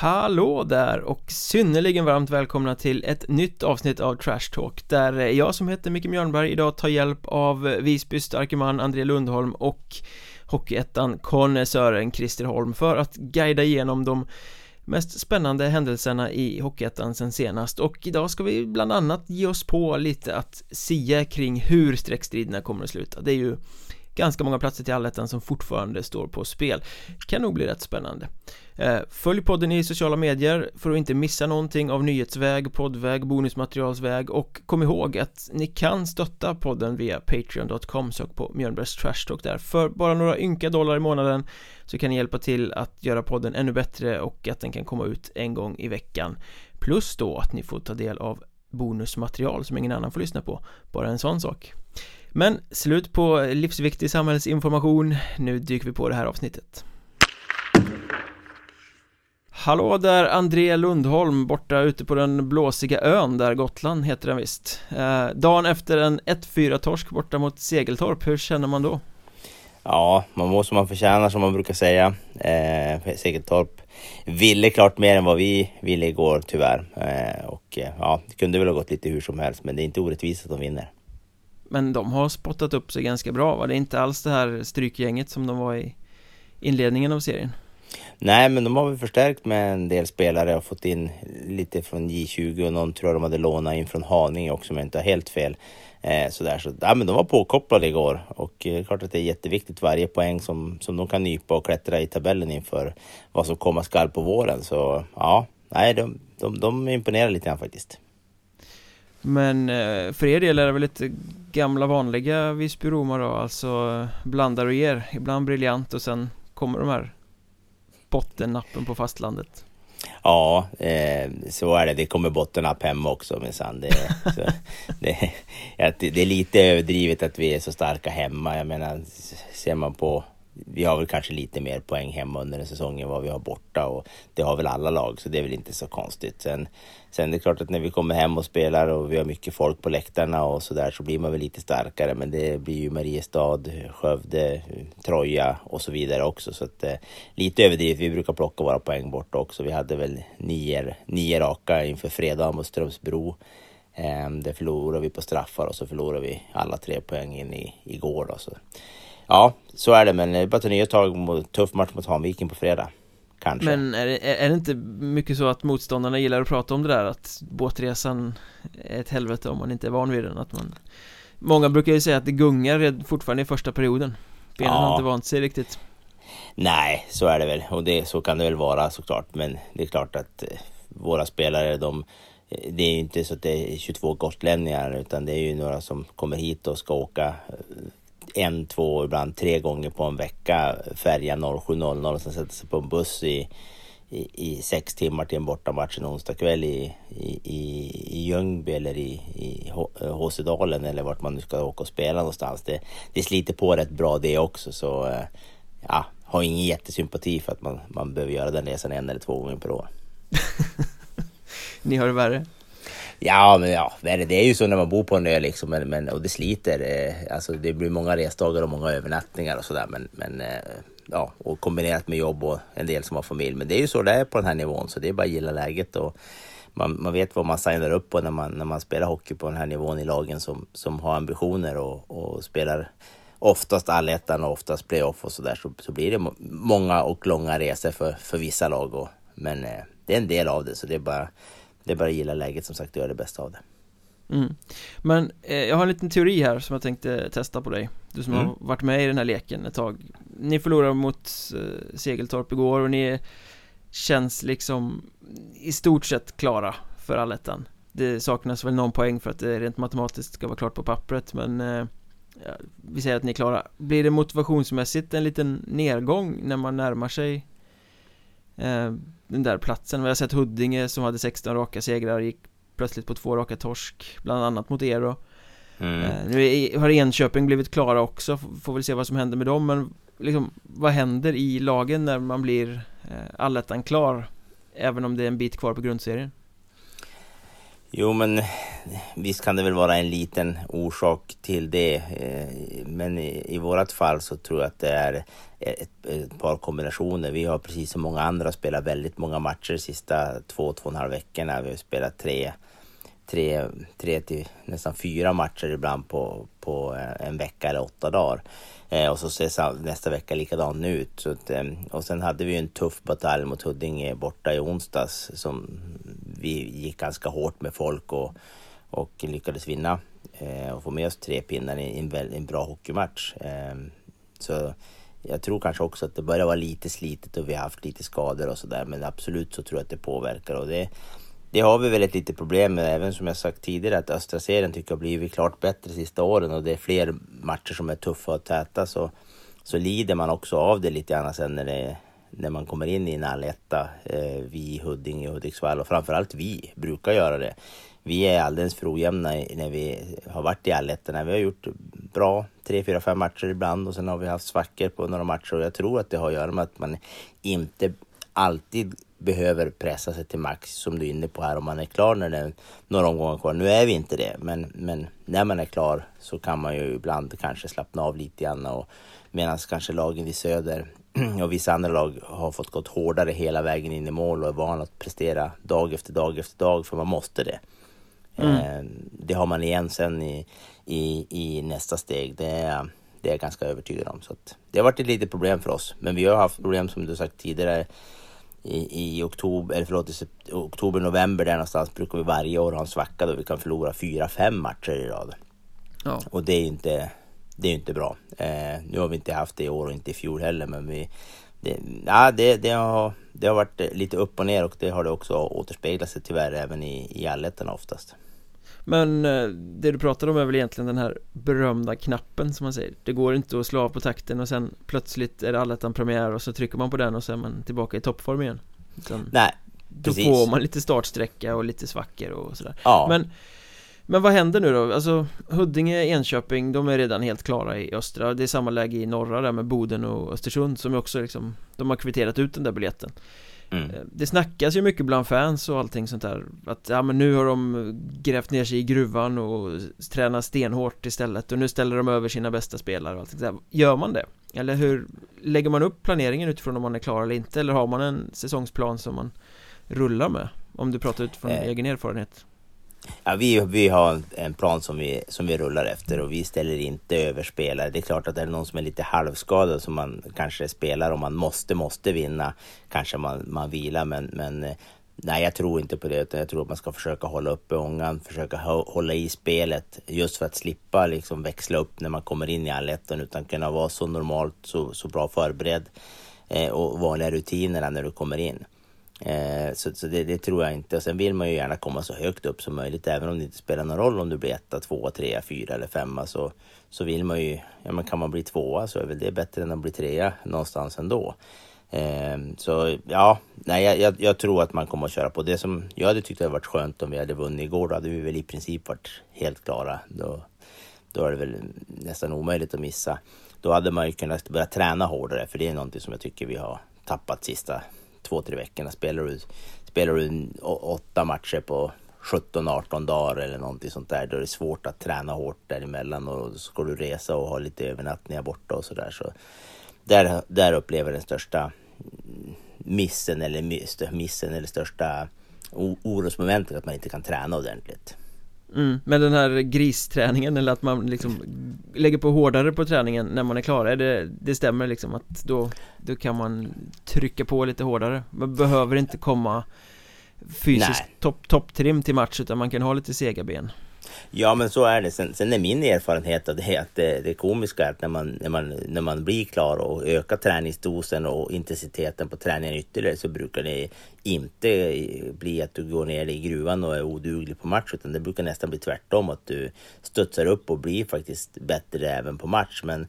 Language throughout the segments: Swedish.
Hallå där och synnerligen varmt välkomna till ett nytt avsnitt av Trash Talk där jag som heter Micke Mjörnberg idag tar hjälp av Visby starke man André Lundholm och Hockeyettan konnässören Christer Holm för att guida igenom de mest spännande händelserna i Hockeyettan sen senast. Och idag ska vi bland annat ge oss på lite att sia kring hur streckstriderna kommer att sluta. Det är ju ganska många platser till allettan som fortfarande står på spel. Kan nog bli rätt spännande. Eh, följ podden i sociala medier för att inte missa någonting av nyhetsväg, poddväg, bonusmaterialsväg. Och kom ihåg att ni kan stötta podden via patreon.com sök på Mjölnbergs Trash Talk där. För bara några ynka dollar i månaden så kan ni hjälpa till att göra podden ännu bättre och att den kan komma ut en gång i veckan. Plus då att ni får ta del av bonusmaterial som ingen annan får lyssna på. Bara en sån sak men slut på livsviktig samhällsinformation. Nu dyker vi på det här avsnittet. Hallå där André Lundholm borta ute på den blåsiga ön där Gotland heter den visst. Eh, Dagen efter en 1-4 torsk borta mot Segeltorp, hur känner man då? Ja, man mår som man förtjänar som man brukar säga. Eh, Segeltorp ville klart mer än vad vi ville igår tyvärr. Eh, Och eh, ja, det kunde väl ha gått lite hur som helst men det är inte orättvist att de vinner men de har spottat upp sig ganska bra va? Det är inte alls det här strykgänget som de var i inledningen av serien Nej, men de har väl förstärkt med en del spelare och fått in lite från J20 och någon tror jag de hade lånat in från Haninge också om jag inte har helt fel. Eh, sådär, så ja, men de var påkopplade igår och eh, klart att det är jätteviktigt varje poäng som, som de kan nypa och klättra i tabellen inför vad som komma skall på våren. Så ja, nej, de, de, de imponerar lite grann faktiskt. Men eh, för er del är det väl lite gamla vanliga Visby-Roma då, alltså blandar och ger, ibland briljant och sen kommer de här bottennappen på fastlandet. Ja, eh, så är det. Det kommer bottennapp hemma också minsann. Det, det, det är lite överdrivet att vi är så starka hemma. Jag menar, ser man på vi har väl kanske lite mer poäng hemma under en säsong än vad vi har borta och det har väl alla lag så det är väl inte så konstigt. Sen, sen det är klart att när vi kommer hem och spelar och vi har mycket folk på läktarna och så där så blir man väl lite starkare men det blir ju Mariestad, Skövde, Troja och så vidare också så att eh, lite överdrivet. Vi brukar plocka våra poäng borta också. Vi hade väl nio, nio raka inför fredag mot Strömsbro. Eh, det förlorade vi på straffar och så förlorade vi alla tre poäng in i, igår då. Så Ja, så är det. Men det är bara ta nya tag mot tuff match mot Hanviken på fredag. Kanske. Men är det, är det inte mycket så att motståndarna gillar att prata om det där att båtresan är ett helvete om man inte är van vid den? Att man... Många brukar ju säga att det gungar fortfarande i första perioden. Benen ja. har inte vant sig riktigt. Nej, så är det väl. Och det, så kan det väl vara såklart. Men det är klart att eh, våra spelare, de eh, det är inte så att det är 22 gotlänningar utan det är ju några som kommer hit och ska åka eh, en, två, ibland tre gånger på en vecka färja 07.00 och sen sätta sig på en buss i, i, i sex timmar till en bortamatch en onsdag kväll i, i, i Ljungby eller i, i eh, Håsedalen eller vart man nu ska åka och spela någonstans. Det, det sliter på rätt bra det också så eh, ja, har ingen jättesympati för att man, man behöver göra den resan en eller två gånger per år. Ni har det värre? Ja, men ja, det är ju så när man bor på en ö liksom, men, men, och det sliter. Eh, alltså det blir många resdagar och många övernattningar och sådär. Men, men eh, ja, och kombinerat med jobb och en del som har familj. Men det är ju så det är på den här nivån, så det är bara att gilla läget. Och man, man vet vad man signar upp på när man, när man spelar hockey på den här nivån i lagen som, som har ambitioner och, och spelar oftast allettan och oftast playoff och sådär så, så blir det många och långa resor för, för vissa lag. Och, men eh, det är en del av det, så det är bara det är bara att gilla läget som sagt och göra det bästa av det. Mm. Men eh, jag har en liten teori här som jag tänkte testa på dig Du som mm. har varit med i den här leken ett tag Ni förlorade mot eh, Segeltorp igår och ni känns liksom i stort sett klara för allettan Det saknas väl någon poäng för att det rent matematiskt ska vara klart på pappret men eh, ja, Vi säger att ni är klara Blir det motivationsmässigt en liten nedgång när man närmar sig den där platsen. Vi har sett Huddinge som hade 16 raka segrar gick plötsligt på två raka torsk, bland annat mot er då. Mm. Eh, nu har Enköping blivit klara också, får väl se vad som händer med dem, men liksom, vad händer i lagen när man blir eh, allettan klar? Även om det är en bit kvar på grundserien. Jo men visst kan det väl vara en liten orsak till det. Eh, men i, i vårat fall så tror jag att det är ett, ett, par kombinationer. Vi har precis som många andra spelat väldigt många matcher de sista två, två och en halv veckorna. Vi har spelat tre, tre, tre till nästan fyra matcher ibland på, på eh, en vecka eller åtta dagar. Eh, och så ser nästa vecka likadan ut. Så att, eh, och sen hade vi en tuff batalj mot Huddinge borta i onsdags som vi gick ganska hårt med folk och, och lyckades vinna eh, och få med oss tre pinnar i en, en bra hockeymatch. Eh, så jag tror kanske också att det börjar vara lite slitet och vi har haft lite skador och sådär. Men absolut så tror jag att det påverkar. Och det, det har vi väl ett litet problem med, även som jag sagt tidigare, att östra serien tycker jag blivit klart bättre de sista åren och det är fler matcher som är tuffa och täta så, så lider man också av det lite grann sen när, det, när man kommer in i en alletta. Eh, vi, Huddinge och Hudiksvall och framförallt vi brukar göra det. Vi är alldeles för ojämna när vi har varit i allettorna. Vi har gjort bra tre, fyra, fem matcher ibland och sen har vi haft svackor på några matcher och jag tror att det har att göra med att man inte alltid behöver pressa sig till max som du är inne på här om man är klar när det är några omgångar kvar. Nu är vi inte det, men, men när man är klar så kan man ju ibland kanske slappna av lite grann och medan kanske lagen i söder och vissa andra lag har fått gått hårdare hela vägen in i mål och är vana att prestera dag efter dag efter dag för man måste det. Mm. Eh, det har man igen sen i, i, i nästa steg. Det är, det är jag ganska övertygad om. Så det har varit ett litet problem för oss. Men vi har haft problem som du sagt tidigare i, i oktober, eller förlåt, i oktober, november där någonstans brukar vi varje år ha en svacka då vi kan förlora fyra, fem matcher i rad. Ja. Och det är inte, det är inte bra. Eh, nu har vi inte haft det i år och inte i fjol heller, men vi, det, ja, det, det, har, det har varit lite upp och ner och det har det också återspeglat sig tyvärr även i, i allettorna oftast. Men eh, det du pratar om är väl egentligen den här berömda knappen som man säger Det går inte att slå av på takten och sen plötsligt är det allettan premiär och så trycker man på den och så är man tillbaka i toppform igen Utan Nej, precis. Då får man lite startsträcka och lite svackor och sådär ja. Men men vad händer nu då? Alltså Huddinge, Enköping, de är redan helt klara i östra Det är samma läge i norra där med Boden och Östersund som också liksom De har kvitterat ut den där biljetten Mm. Eh, det snackas ju mycket bland fans och allting sånt där Att ja men nu har de grävt ner sig i gruvan och tränar stenhårt istället och nu ställer de över sina bästa spelare och allt där. Gör man det? Eller hur lägger man upp planeringen utifrån om man är klar eller inte? Eller har man en säsongsplan som man rullar med? Om du pratar utifrån eh. egen erfarenhet Ja, vi, vi har en plan som vi, som vi rullar efter och vi ställer inte över spelare. Det är klart att är det någon som är lite halvskadad som man kanske spelar och man måste, måste vinna. Kanske man, man vilar men, men eh, nej, jag tror inte på det. Utan jag tror att man ska försöka hålla uppe ångan, försöka hålla i spelet just för att slippa liksom växla upp när man kommer in i allettan utan kunna vara så normalt, så, så bra förberedd eh, och vanliga rutinerna när du kommer in. Eh, så, så det, det, tror jag inte. Och sen vill man ju gärna komma så högt upp som möjligt. Även om det inte spelar någon roll om du blir etta, tvåa, trea, fyra eller femma. Så, så vill man ju, ja men kan man bli tvåa så är väl det bättre än att bli trea någonstans ändå. Eh, så ja, nej jag, jag, jag, tror att man kommer att köra på. Det som jag hade tyckt hade varit skönt om vi hade vunnit igår. Då hade vi väl i princip varit helt klara. Då, då är det väl nästan omöjligt att missa. Då hade man ju kunnat börja träna hårdare. För det är någonting som jag tycker vi har tappat sista två, tre veckorna. Spelar du, spelar du åtta matcher på 17-18 dagar eller någonting sånt där, då är det svårt att träna hårt däremellan och så ska du resa och ha lite övernattningar borta och sådär. Så där, där upplever den största missen eller missen eller största orosmomentet att man inte kan träna ordentligt. Mm, men den här gristräningen eller att man liksom lägger på hårdare på träningen när man är klar, är det, det stämmer liksom att då, då kan man trycka på lite hårdare? Man behöver inte komma fysiskt topp top till match utan man kan ha lite sega ben Ja men så är det. Sen, sen är min erfarenhet av det att det, det komiska är att när man, när, man, när man blir klar och ökar träningsdosen och intensiteten på träningen ytterligare så brukar det inte bli att du går ner i gruvan och är oduglig på match utan det brukar nästan bli tvärtom att du studsar upp och blir faktiskt bättre även på match. Men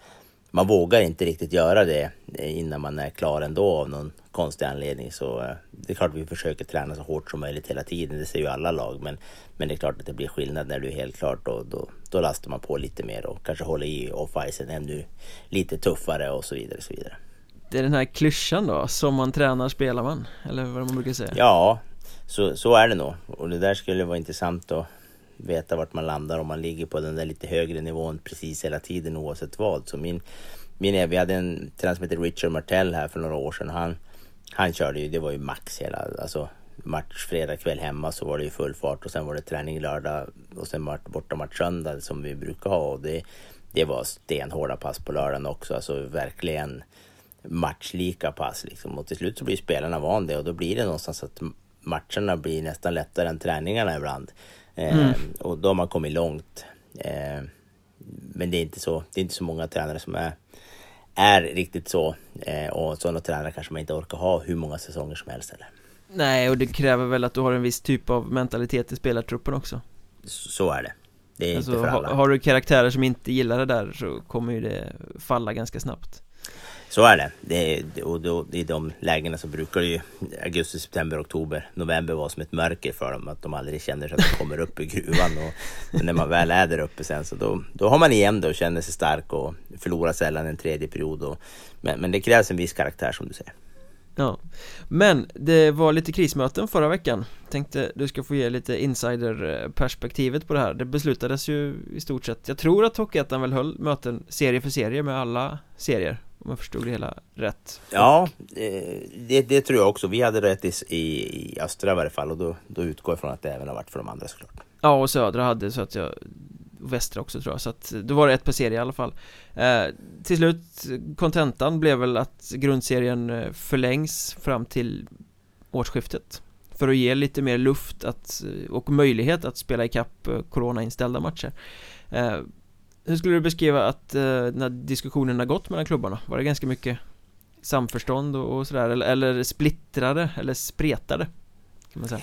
man vågar inte riktigt göra det innan man är klar ändå av någon konstig anledning. Så eh, det är klart att vi försöker träna så hårt som möjligt hela tiden. Det ser ju alla lag. Men, men det är klart att det blir skillnad när du är helt klart. Och då, då lastar man på lite mer och kanske håller i off-icen ännu lite tuffare och så vidare. Så vidare. Det är den här klyschan då, som man tränar spelar man, eller vad man brukar säga? Ja, så, så är det nog. Och det där skulle vara intressant att veta vart man landar om man ligger på den där lite högre nivån precis hela tiden oavsett vad. Så min, min vi hade en tränare som heter Richard Martell här för några år sedan. Han, han körde ju, det var ju max hela, alltså match fredag kväll hemma så var det ju full fart och sen var det träning lördag och sen bortamatch söndag som vi brukar ha. Och det, det var stenhårda pass på lördagen också, alltså verkligen matchlika pass liksom. Och till slut så blir spelarna van det och då blir det någonstans att matcherna blir nästan lättare än träningarna ibland. Eh, mm. och då har man kommit långt. Eh, men det är inte så, det är inte så många tränare som är, är riktigt så. Eh, och sådana tränare kanske man inte orkar ha hur många säsonger som helst heller. Nej, och det kräver väl att du har en viss typ av mentalitet i spelartruppen också. Så är det. Det är alltså, inte för alla. Har du karaktärer som inte gillar det där så kommer ju det falla ganska snabbt. Så är det. det är, och då, I de lägena så brukar det ju augusti, september, oktober, november vara som ett mörker för dem. Att de aldrig känner sig att de kommer upp i gruvan. Och när man väl är där uppe sen så då, då har man igen det och känner sig stark och förlorar sällan en tredje period. Och, men, men det krävs en viss karaktär som du säger. Ja, men det var lite krismöten förra veckan Tänkte du ska få ge lite insiderperspektivet på det här Det beslutades ju i stort sett Jag tror att Hockeyettan väl höll möten serie för serie med alla serier om jag förstod det hela rätt. Ja, det, det tror jag också. Vi hade rätt i, i, östra i varje fall och då, då utgår jag från att det även har varit för de andra såklart. Ja, och södra hade så att jag och västra också tror jag, så att då var det ett per serie i alla fall. Eh, Till slut, kontentan blev väl att grundserien eh, förlängs fram till årsskiftet. För att ge lite mer luft att, eh, och möjlighet att spela ikapp eh, coronainställda matcher. Eh, hur skulle du beskriva att eh, när diskussionen har gått mellan klubbarna? Var det ganska mycket samförstånd och, och sådär eller, eller splittrade eller spretade? Kan man säga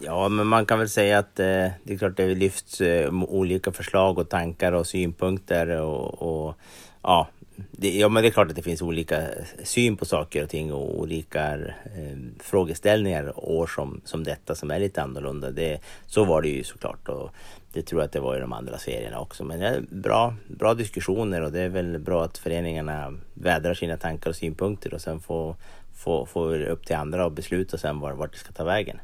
Ja, men man kan väl säga att eh, det är klart det lyfts eh, olika förslag och tankar och synpunkter och, och ja, det, ja, men det är klart att det finns olika syn på saker och ting och olika eh, frågeställningar år som, som detta som är lite annorlunda. Det, så var det ju såklart och det tror jag att det var i de andra serierna också. Men det är bra, bra diskussioner och det är väl bra att föreningarna vädrar sina tankar och synpunkter och sen får, får, får upp till andra att besluta sen var, vart det ska ta vägen.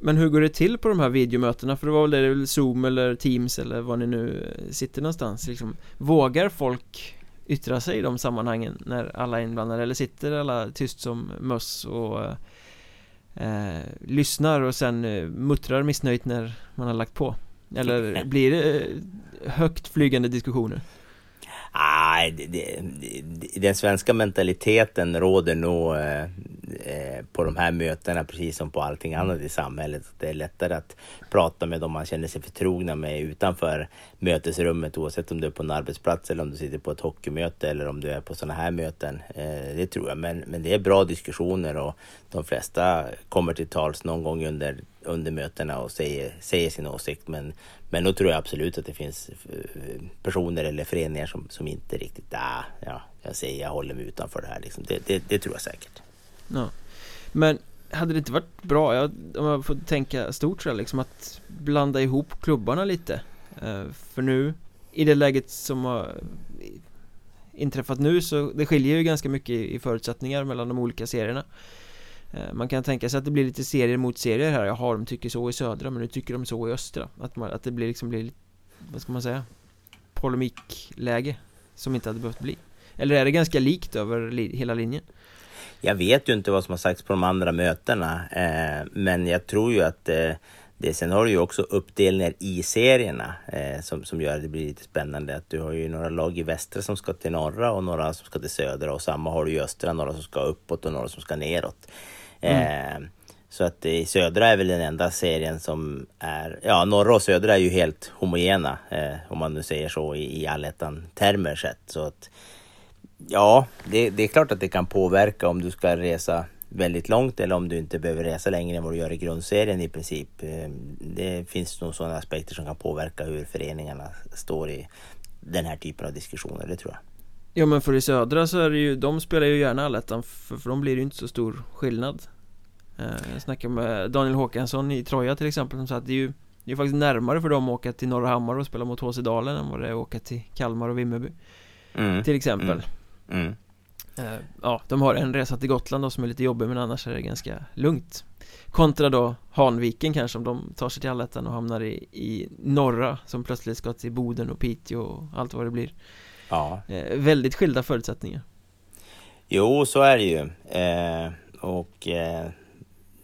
Men hur går det till på de här videomötena? För det var väl det, väl Zoom eller Teams eller var ni nu eh, sitter någonstans liksom, Vågar folk yttra sig i de sammanhangen när alla är inblandade? Eller sitter alla tyst som möss och eh, eh lyssnar och sen eh, muttrar missnöjt när man har lagt på? Eller blir det eh, högt flygande diskussioner? Nej, det, det, den svenska mentaliteten råder nog eh, eh, på de här mötena precis som på allting annat i samhället. Det är lättare att prata med dem man känner sig förtrogna med utanför mötesrummet oavsett om du är på en arbetsplats eller om du sitter på ett hockeymöte eller om du är på sådana här möten. Eh, det tror jag, men, men det är bra diskussioner och de flesta kommer till tals någon gång under, under mötena och säger, säger sin åsikt. Men, men då tror jag absolut att det finns eh, personer eller föreningar som, som inte riktigt, ah, ja, jag säger jag håller mig utanför det här. Liksom. Det, det, det, tror jag säkert. Ja. Men hade det inte varit bra, jag, om jag får tänka stort så liksom att blanda ihop klubbarna lite? Eh, för nu, i det läget som har inträffat nu så det skiljer ju ganska mycket i förutsättningar mellan de olika serierna. Eh, man kan tänka sig att det blir lite serier mot serier här. Jaha, de tycker så i södra men nu tycker de så i östra. Att, man, att det blir liksom blir, vad ska man säga Polemikläge Som inte hade behövt bli. Eller är det ganska likt över li hela linjen? Jag vet ju inte vad som har sagts på de andra mötena eh, Men jag tror ju att eh, det, sen har du ju också uppdelningar i serierna eh, som, som gör att det blir lite spännande. Att du har ju några lag i västra som ska till norra och några som ska till södra och samma har du i östra, några som ska uppåt och några som ska neråt. Mm. Eh, så att i södra är väl den enda serien som är, ja norra och södra är ju helt homogena eh, om man nu säger så i, i allettan-termer sett. Så att ja, det, det är klart att det kan påverka om du ska resa väldigt långt eller om du inte behöver resa längre än vad du gör i grundserien i princip. Eh, det finns nog sådana aspekter som kan påverka hur föreningarna står i den här typen av diskussioner, det tror jag. Ja men för i södra så är det ju, de spelar ju gärna allettan för, för de blir ju inte så stor skillnad eh, Jag snackade med Daniel Håkansson i Troja till exempel som sa att det är ju Det är faktiskt närmare för dem att åka till Norra Hammar och spela mot HC Dalen än vad det är att åka till Kalmar och Vimmerby mm. Till exempel mm. Mm. Eh, ja, de har en resa till Gotland då som är lite jobbig men annars är det ganska lugnt Kontra då Hanviken kanske om de tar sig till allettan och hamnar i, i norra som plötsligt ska till Boden och Piteå och allt vad det blir Ja. Eh, väldigt skilda förutsättningar Jo, så är det ju. Eh, och eh,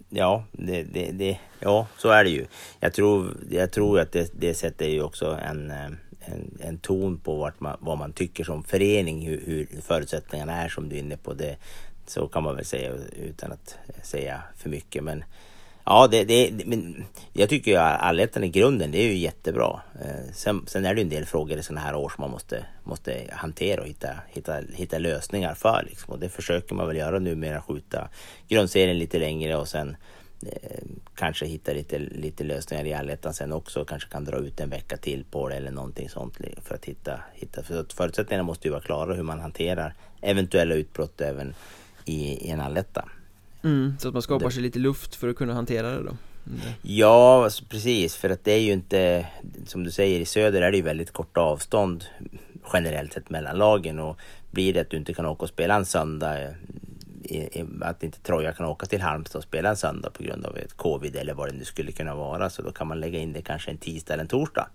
ja, det, det, det, ja, så är det ju. Jag tror, jag tror att det, det sätter ju också en, eh, en, en ton på vart man, vad man tycker som förening, hur, hur förutsättningarna är som du är inne på. Det, så kan man väl säga utan att säga för mycket. Men ja, det, det, men jag tycker ju allettan i grunden, det är ju jättebra. Eh, sen, sen är det ju en del frågor i sådana här år som man måste, måste hantera och hitta, hitta, hitta lösningar för. Liksom. Och det försöker man väl göra numera, skjuta grundserien lite längre och sen kanske hitta lite, lite lösningar i allettan sen också. Kanske kan dra ut en vecka till på det eller någonting sånt för att hitta, hitta för förutsättningarna måste ju vara klara hur man hanterar eventuella utbrott även i, i en alletta. mm, Så att man skapar sig lite luft för att kunna hantera det då mm. Ja, precis. För att det är ju inte, som du säger, i söder är det ju väldigt korta avstånd generellt sett mellan lagen. Och blir det att du inte kan åka och spela en söndag, att inte Troja kan åka till Halmstad och spela en söndag på grund av ett covid eller vad det nu skulle kunna vara. Så då kan man lägga in det kanske en tisdag eller en torsdag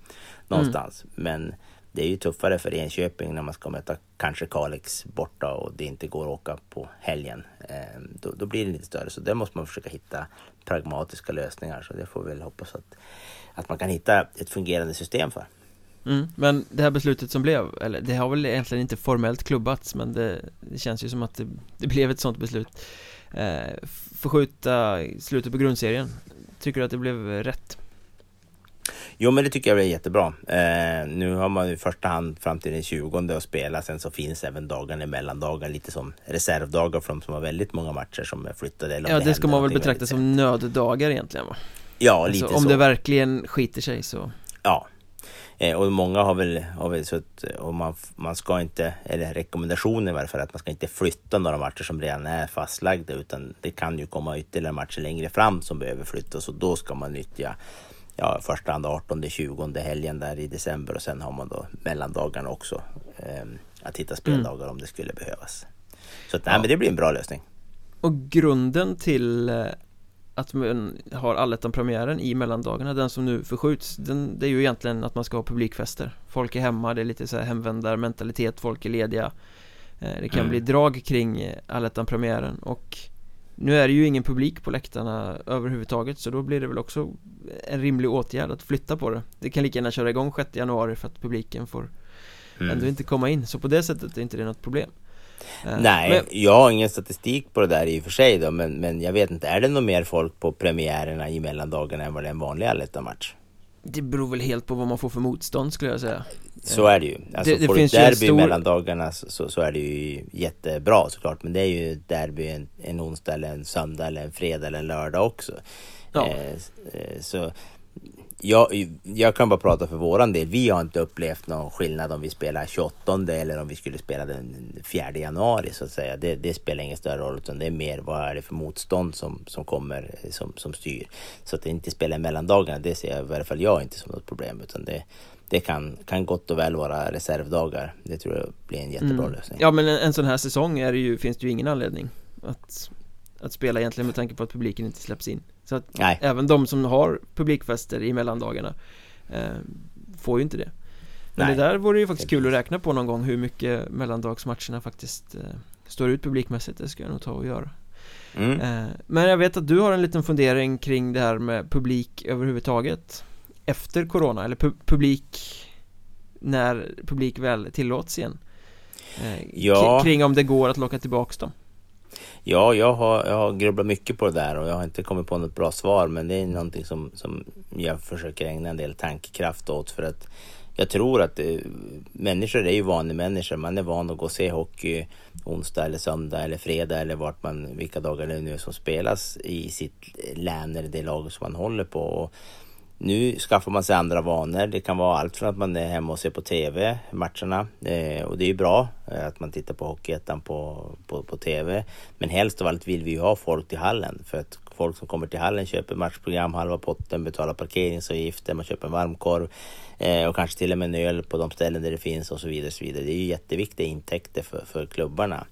någonstans. Mm. Men det är ju tuffare för Enköping när man ska möta kanske Kalix borta och det inte går att åka på helgen. Ehm, då, då, blir det lite större, så där måste man försöka hitta pragmatiska lösningar. Så det får vi väl hoppas att, att man kan hitta ett fungerande system för. Mm, men det här beslutet som blev, eller det har väl egentligen inte formellt klubbats men det, det känns ju som att det, det blev ett sånt beslut eh, Förskjuta slutet på grundserien Tycker du att det blev rätt? Jo men det tycker jag är jättebra. Eh, nu har man i första hand fram till den 20 att spela. Sen så finns även dagarna i mellandagar lite som reservdagar för de som har väldigt många matcher som är flyttade. Eller ja det, det ska man väl betrakta som nöddagar egentligen va? Ja lite alltså, om så. det verkligen skiter sig så. Ja. Eh, och många har väl, har väl så att och man, man ska inte, eller rekommendationen i varje fall, att man ska inte flytta några matcher som redan är fastlagda utan det kan ju komma ytterligare matcher längre fram som behöver flyttas och då ska man nyttja ja, första hand 18-20 helgen där i december och sen har man då mellandagarna också. Eh, att hitta speldagar mm. om det skulle behövas. Så att, nej, ja. men det blir en bra lösning. Och grunden till eh, att man har allettan-premiären i mellandagarna, den som nu förskjuts, den, det är ju egentligen att man ska ha publikfester. Folk är hemma, det är lite så här hemvändarmentalitet, folk är lediga. Eh, det kan mm. bli drag kring allettan-premiären och nu är det ju ingen publik på läktarna överhuvudtaget så då blir det väl också en rimlig åtgärd att flytta på det Det kan lika gärna köra igång 6 januari för att publiken får mm. ändå inte komma in så på det sättet är inte det något problem Nej, men... jag har ingen statistik på det där i och för sig då men, men jag vet inte, är det nog mer folk på premiärerna i mellandagarna än vad det är en vanlig allettan-match? Det beror väl helt på vad man får för motstånd skulle jag säga Så är det ju. Alltså det, det får finns ett derby stor... mellan dagarna så, så, så, är det ju jättebra såklart. Men det är ju ett derby en, en onsdag eller en söndag eller en fredag eller en lördag också. Ja. Eh, eh så jag, jag kan bara prata för våran del. Vi har inte upplevt någon skillnad om vi spelar 28 eller om vi skulle spela den 4 januari så att säga. Det, det, spelar ingen större roll utan det är mer vad är det för motstånd som, som kommer som, som styr. Så att det inte spelar mellandagarna, det ser jag i alla fall jag inte som något problem utan det, det kan, kan gott och väl vara reservdagar. Det tror jag blir en jättebra mm. lösning. Ja men en, en sån här säsong är ju, finns det ju ingen anledning att, att spela egentligen med tanke på att publiken inte släpps in. Så att Nej. även de som har publikfester i mellandagarna eh, får ju inte det. Men Nej. det där vore ju faktiskt kul att räkna på någon gång hur mycket mellandagsmatcherna faktiskt eh, står ut publikmässigt. Det ska jag nog ta och göra. Mm. Eh, men jag vet att du har en liten fundering kring det här med publik överhuvudtaget efter corona eller pu publik när publik väl tillåts igen eh, ja. kring om det går att locka tillbaks dem Ja, jag har, jag har grubblat mycket på det där och jag har inte kommit på något bra svar men det är någonting som, som jag försöker ägna en del tankekraft åt för att jag tror att det, människor är ju vanemänniskor. Man är van att gå och se hockey onsdag eller söndag eller fredag eller vart man, vilka dagar det nu är som spelas i sitt län eller det lag som man håller på. Och nu skaffar man sig andra vanor. Det kan vara allt från att man är hemma och ser på TV, matcherna. Eh, och det är ju bra eh, att man tittar på Hockeyettan på, på, på TV. Men helst av allt vill vi ju ha folk till hallen. För att folk som kommer till hallen köper matchprogram, halva potten, betalar parkeringsavgifter, man köper en varmkorv. Eh, och kanske till och med en öl på de ställen där det finns och så vidare. Och så vidare. Det är ju jätteviktiga intäkter för, för klubbarna.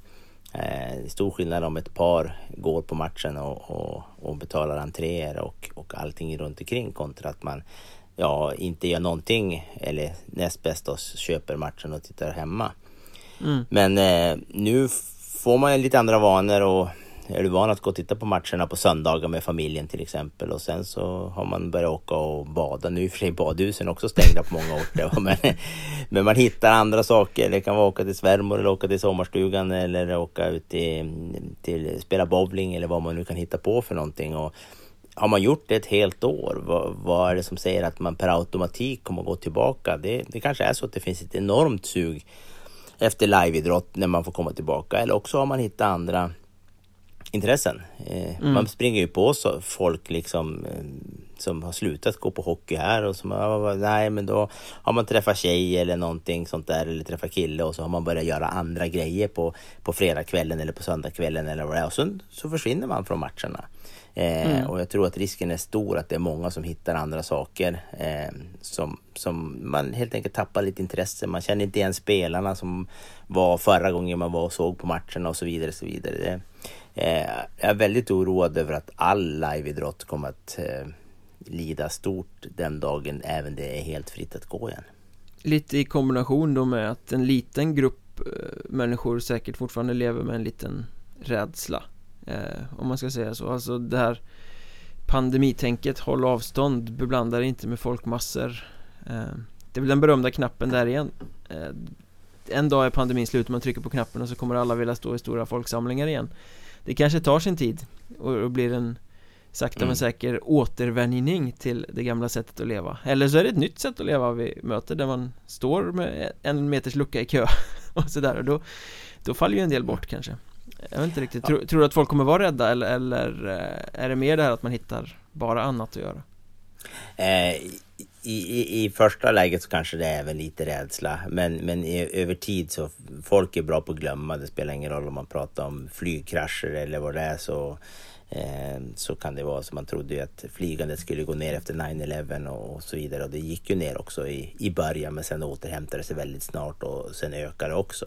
Eh, stor skillnad om ett par går på matchen och, och, och betalar entréer och, och allting runt omkring kontra att man ja, inte gör någonting eller näst bäst oss köper matchen och tittar hemma. Mm. Men eh, nu får man lite andra vanor och är du van att gå och titta på matcherna på söndagar med familjen till exempel och sen så har man börjat åka och bada. Nu är i och för sig badhusen också stängda på många orter men, men man hittar andra saker. Det kan vara åka till svärmor eller åka till sommarstugan eller åka ut till, till spela bowling eller vad man nu kan hitta på för någonting. Och har man gjort det ett helt år, vad, vad är det som säger att man per automatik kommer att gå tillbaka? Det, det kanske är så att det finns ett enormt sug efter liveidrott när man får komma tillbaka eller också har man hittat andra intressen. Eh, mm. Man springer ju på så folk liksom eh, som har slutat gå på hockey här och som har, nej men då har man träffat tjej eller någonting sånt där eller träffat kille och så har man börjat göra andra grejer på, på fredagskvällen eller på söndagskvällen eller vad det är och så, så försvinner man från matcherna. Eh, mm. Och jag tror att risken är stor att det är många som hittar andra saker eh, som, som man helt enkelt tappar lite intresse. Man känner inte igen spelarna som var förra gången man var och såg på matcherna och så vidare. Och så vidare. Det, Eh, jag är väldigt oroad över att all liveidrott kommer att eh, lida stort den dagen även det är helt fritt att gå igen. Lite i kombination då med att en liten grupp eh, människor säkert fortfarande lever med en liten rädsla. Eh, Om man ska säga så, alltså det här Pandemitänket, håll avstånd, beblanda inte med folkmassor. Eh, Det är väl den berömda knappen där igen. Eh, En dag är pandemin slut, man trycker på knappen och så kommer alla vilja stå i stora folksamlingar igen. Det kanske tar sin tid och, och blir en sakta mm. men säker återvänjning till det gamla sättet att leva. Eller så är det ett nytt sätt att leva vi möter där man står med en meters lucka i kö och sådär. Och då, då faller ju en del bort kanske. Jag vet inte riktigt, tror, tror, du att folk kommer vara rädda eller, eller eh, är det mer det här att man hittar bara annat att göra? Eh, i, i, I första läget så kanske det är väl lite rädsla. Men, men i, över tid så folk är bra på att glömma. Det spelar ingen roll om man pratar om flygkrascher eller vad det är så Eh, så kan det vara. Så man trodde ju att flygandet skulle gå ner efter 9-11 och så vidare. Och det gick ju ner också i, i början men sen återhämtade det sig väldigt snart och sen ökade det också.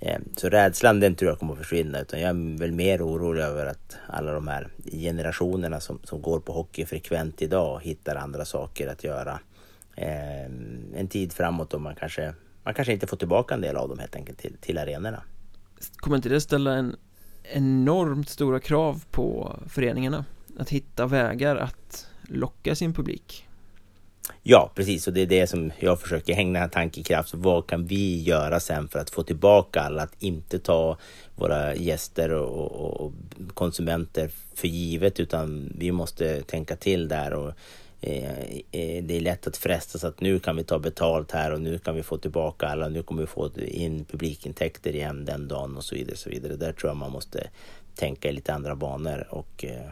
Eh, så rädslan den tror jag kommer att försvinna. Utan jag är väl mer orolig över att alla de här generationerna som, som går på hockey frekvent idag hittar andra saker att göra eh, en tid framåt och man kanske, man kanske inte får tillbaka en del av dem helt enkelt till, till arenorna. Kommer inte det ställa en enormt stora krav på föreningarna att hitta vägar att locka sin publik. Ja, precis. Och det är det som jag försöker hänga tankekraft. Vad kan vi göra sen för att få tillbaka alla? Att inte ta våra gäster och, och, och konsumenter för givet utan vi måste tänka till där och det är lätt att frestas att nu kan vi ta betalt här och nu kan vi få tillbaka alla, nu kommer vi få in publikintäkter igen den dagen och så vidare. Så vidare. Där tror jag man måste tänka i lite andra banor och eh,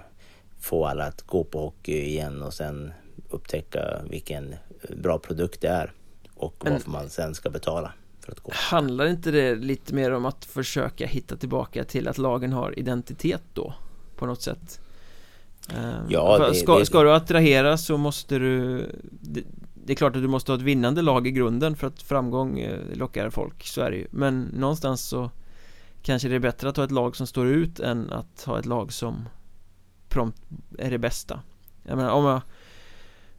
få alla att gå på hockey igen och sen upptäcka vilken bra produkt det är och Men, varför man sen ska betala. För att gå. Handlar inte det lite mer om att försöka hitta tillbaka till att lagen har identitet då? På något sätt? Ehm, ja, det, ska, det... ska du attrahera så måste du det, det, är klart att du måste ha ett vinnande lag i grunden för att framgång eh, lockar folk, så är det ju. Men någonstans så Kanske det är bättre att ha ett lag som står ut än att ha ett lag som Prompt är det bästa. Jag menar om jag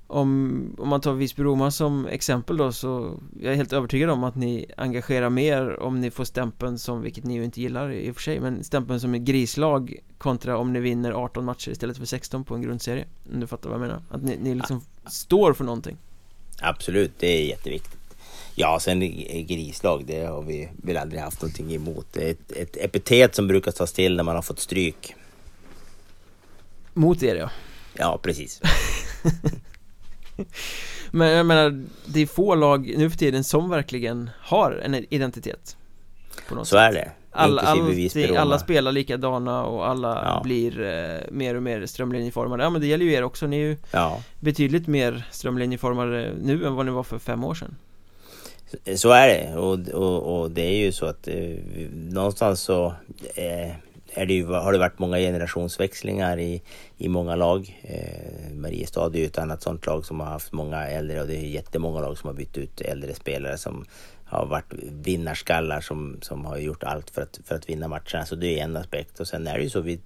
om, om man tar Visby-Roma som exempel då så Jag är helt övertygad om att ni engagerar mer om ni får stämpeln som, vilket ni ju inte gillar i och för sig Men stämpeln som ett grislag kontra om ni vinner 18 matcher istället för 16 på en grundserie. Om du fattar vad jag menar. Att ni, ni liksom ja. står för någonting. Absolut, det är jätteviktigt. Ja, sen grislag, det har vi väl aldrig haft någonting emot. Det är ett, ett epitet som brukar tas till när man har fått stryk. Mot er ja. Ja, precis Men jag menar, det är få lag nu för tiden som verkligen har en identitet. Så sätt. är det alla, alltid, alla spelar likadana och alla ja. blir eh, mer och mer strömlinjeformade. Ja men det gäller ju er också, ni är ju ja. betydligt mer strömlinjeformade nu än vad ni var för fem år sedan. Så är det. Och, och, och det är ju så att eh, någonstans så eh, är det ju, har det varit många generationsväxlingar i, i många lag. Eh, Mariestad är ju ett annat sånt lag som har haft många äldre och det är jättemånga lag som har bytt ut äldre spelare som har varit vinnarskallar som, som har gjort allt för att, för att vinna matcherna. Så det är en aspekt. Och sen är det ju så, vi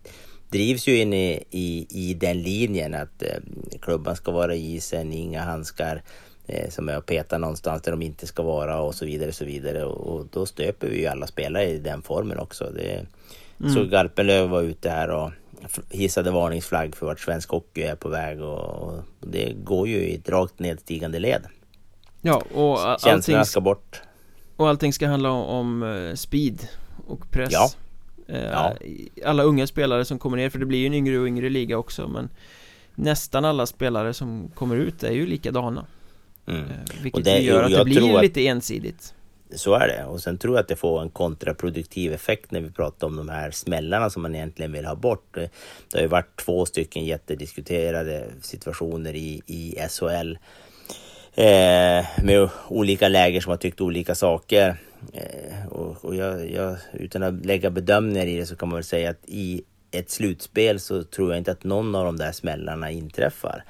drivs ju in i, i, i den linjen att eh, klubban ska vara i isen, inga handskar eh, som är att peta någonstans där de inte ska vara och så vidare. Och så vidare. Och, och då stöper vi ju alla spelare i den formen också. Det, mm. Så Garpenlöv var ute här och hissade varningsflagg för vart svensk hockey är på väg och, och det går ju i ett rakt nedstigande led. Ja, och Känslorna ska bort. Och allting ska handla om, eh, speed och press. Ja. Eh, ja. Alla unga spelare som kommer ner, för det blir ju en yngre och yngre liga också men Nästan alla spelare som kommer ut är ju likadana mm. Eh, vilket och det, gör att det blir lite ensidigt Så är det och sen tror jag att det får en kontraproduktiv effekt när vi pratar om de här smällarna som man egentligen vill ha bort Det har ju varit två stycken jättediskuterade situationer i, i SHL eh, med olika läger som har tyckt olika saker. Eh, och, och jag, jag, utan att lägga bedömningar i det så kan man väl säga att i ett slutspel så tror jag inte att någon av de där smällarna inträffar.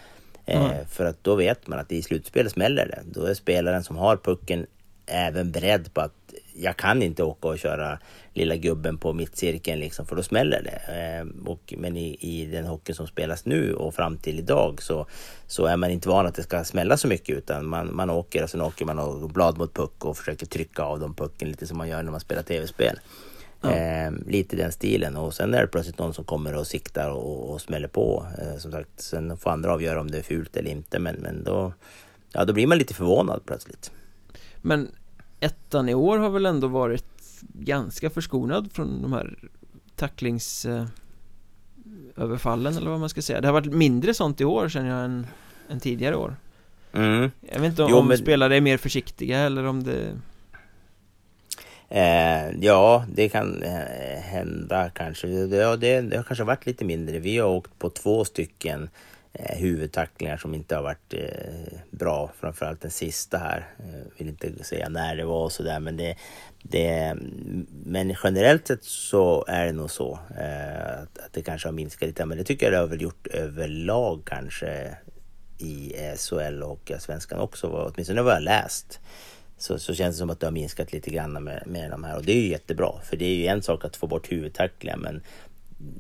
Mm. För att då vet man att i slutspel smäller det. Då är spelaren som har pucken även beredd på att jag kan inte åka och köra lilla gubben på mittcirkeln liksom, för då smäller det. Eh, och, men i, i den hockeyn som spelas nu och fram till idag så, så är man inte van att det ska smälla så mycket utan man, man åker och sen åker man och blad mot puck och försöker trycka av dem pucken lite som man gör när man spelar tv-spel. Eh, lite den stilen och sen är det plötsligt någon som kommer och siktar och, och smäller på. Eh, som sagt, sen får andra avgöra om det är fult eller inte men, men då, ja, då blir man lite förvånad plötsligt. Men ettan i år har väl ändå varit ganska förskonad från de här tacklings eh, eller vad man ska säga. Det har varit mindre sånt i år känner jag än, än tidigare år. Mm. Jag vet inte om, jo, men... spelare är mer försiktiga eller om det eh, Ja, det kan eh, hända kanske. Ja, det, det har kanske varit lite mindre. Vi har åkt på två stycken eh, huvudtacklingar som inte har varit eh, bra. Framförallt den sista här. Jag vill inte säga när det var och sådär men det, det, men generellt sett så är det nog så eh, att, att, det kanske har minskat lite. Men det tycker jag det har väl gjort överlag kanske i SHL och Svenskan också. Åtminstone vad jag läst. Så, så känns det som att det har minskat lite grann med, med de här och det är ju jättebra. För det är ju en sak att få bort huvudtacklingar men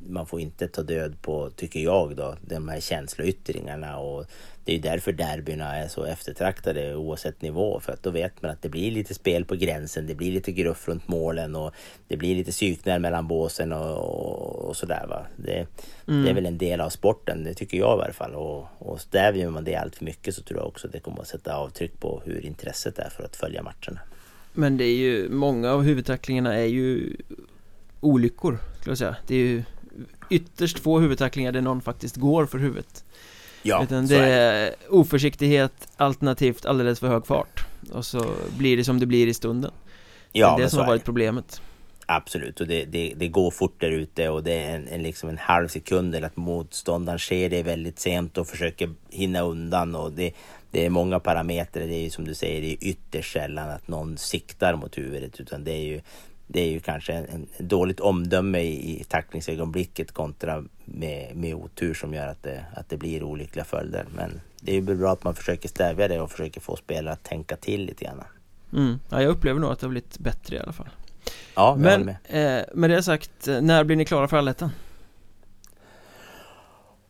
man får inte ta död på, tycker jag då, de här känsloyttringarna och det är därför derbyna är så eftertraktade oavsett nivå för att då vet man att det blir lite spel på gränsen, det blir lite gruff runt målen och det blir lite psykningar mellan båsen och, och, och sådär va. Det, mm. det, är väl en del av sporten, det tycker jag i alla fall och, och stävjar man det allt för mycket så tror jag också det kommer att sätta avtryck på hur intresset är för att följa matcherna. Men det är ju, många av huvudtacklingarna är ju olyckor, skulle jag säga. Det är ju ytterst få huvudtacklingar där någon faktiskt går för huvudet. Ja, Utan det är oförsiktighet alternativt alldeles för hög fart. Och så blir det som det blir i stunden. Ja, det är det som har varit problemet. Absolut, och det, det, det, går fort där ute och det är en, en, liksom en halv sekund eller att motståndaren ser det väldigt sent och försöker hinna undan och det, det är många parametrar. Det är ju som du säger, det är ytterst sällan att någon siktar mot huvudet utan det är ju det är ju kanske en, en dåligt omdöme i, i tacklingsögonblicket kontra med, med otur som gör att det, att det blir olyckliga följder. Men det är ju bra att man försöker stävja det och försöker få spelare att tänka till lite grann. Mm. Ja, jag upplever nog att det har blivit bättre i alla fall. Ja, Men med. Eh, med det sagt, när blir ni klara för allettan?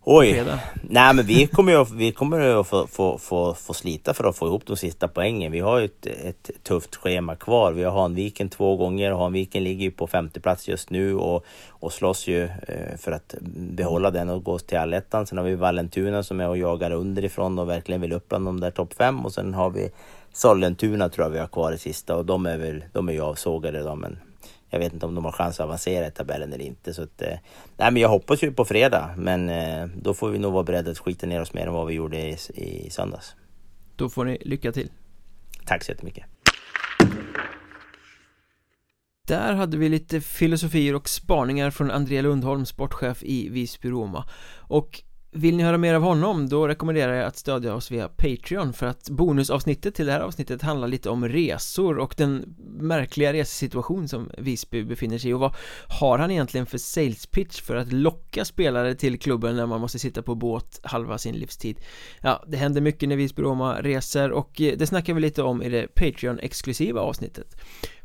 Oj! Nej men vi kommer ju att, vi kommer att få, få, få, få slita för att få ihop de sista poängen. Vi har ju ett, ett tufft schema kvar. Vi har Hanviken två gånger. Hanviken ligger ju på femte plats just nu och, och slåss ju eh, för att behålla den och gå till allettan. Sen har vi Vallentuna som är och jagar underifrån och verkligen vill upp bland de där topp fem. Och sen har vi Sollentuna tror jag vi har kvar i sista och de är väl, de är ju avsågade då men jag vet inte om de har chans att avancera i tabellen eller inte. Så att, eh, nej, men jag hoppas ju på fredag, men eh, då får vi nog vara beredda att skita ner oss mer än vad vi gjorde i, i söndags. Då får ni lycka till. Tack så jättemycket. Där hade vi lite filosofier och spaningar från Andrea Lundholm, sportchef i Visby Roma. Och vill ni höra mer av honom då rekommenderar jag att stödja oss via Patreon för att bonusavsnittet till det här avsnittet handlar lite om resor och den märkliga resesituation som Visby befinner sig i. Och vad har han egentligen för sales pitch för att locka spelare till klubben när man måste sitta på båt halva sin livstid? Ja, det händer mycket när Visby-Roma reser och eh, det snackar vi lite om i det Patreon-exklusiva avsnittet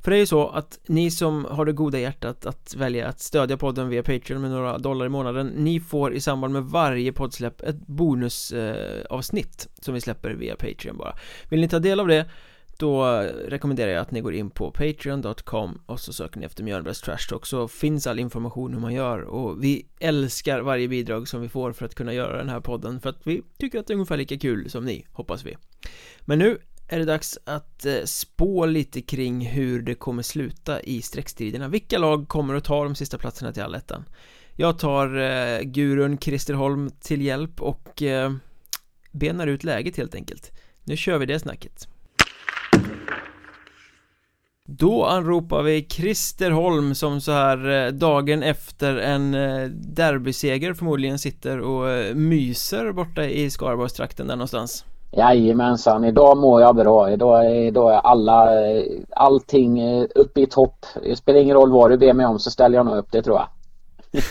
för det är ju så att ni som har det goda hjärtat att välja att stödja podden via Patreon med några dollar i månaden Ni får i samband med varje poddsläpp ett bonusavsnitt eh, som vi släpper via Patreon bara. Vill ni ta del av det då rekommenderar jag att ni går in på patreon.com och så söker ni efter Mjölnbergs Trash Talk så finns all information hur man gör. Och vi älskar varje bidrag som vi får för att kunna göra den här podden för att vi tycker att det är ungefär lika kul som ni, hoppas vi. Men nu är det dags att eh, spå lite kring hur det kommer sluta i streckstriderna Vilka lag kommer att ta de sista platserna till allettan? Jag tar eh, gurun Christer Holm till hjälp och eh, benar ut läget helt enkelt. Nu kör vi det snacket. Då anropar vi Christer Holm som så här eh, dagen efter en eh, derbyseger förmodligen sitter och myser borta i Skaraborgstrakten där någonstans. Jajamensan, idag mår jag bra. Idag, idag är alla, allting uppe i topp. Det spelar ingen roll vad du ber mig om så ställer jag nog upp det tror jag.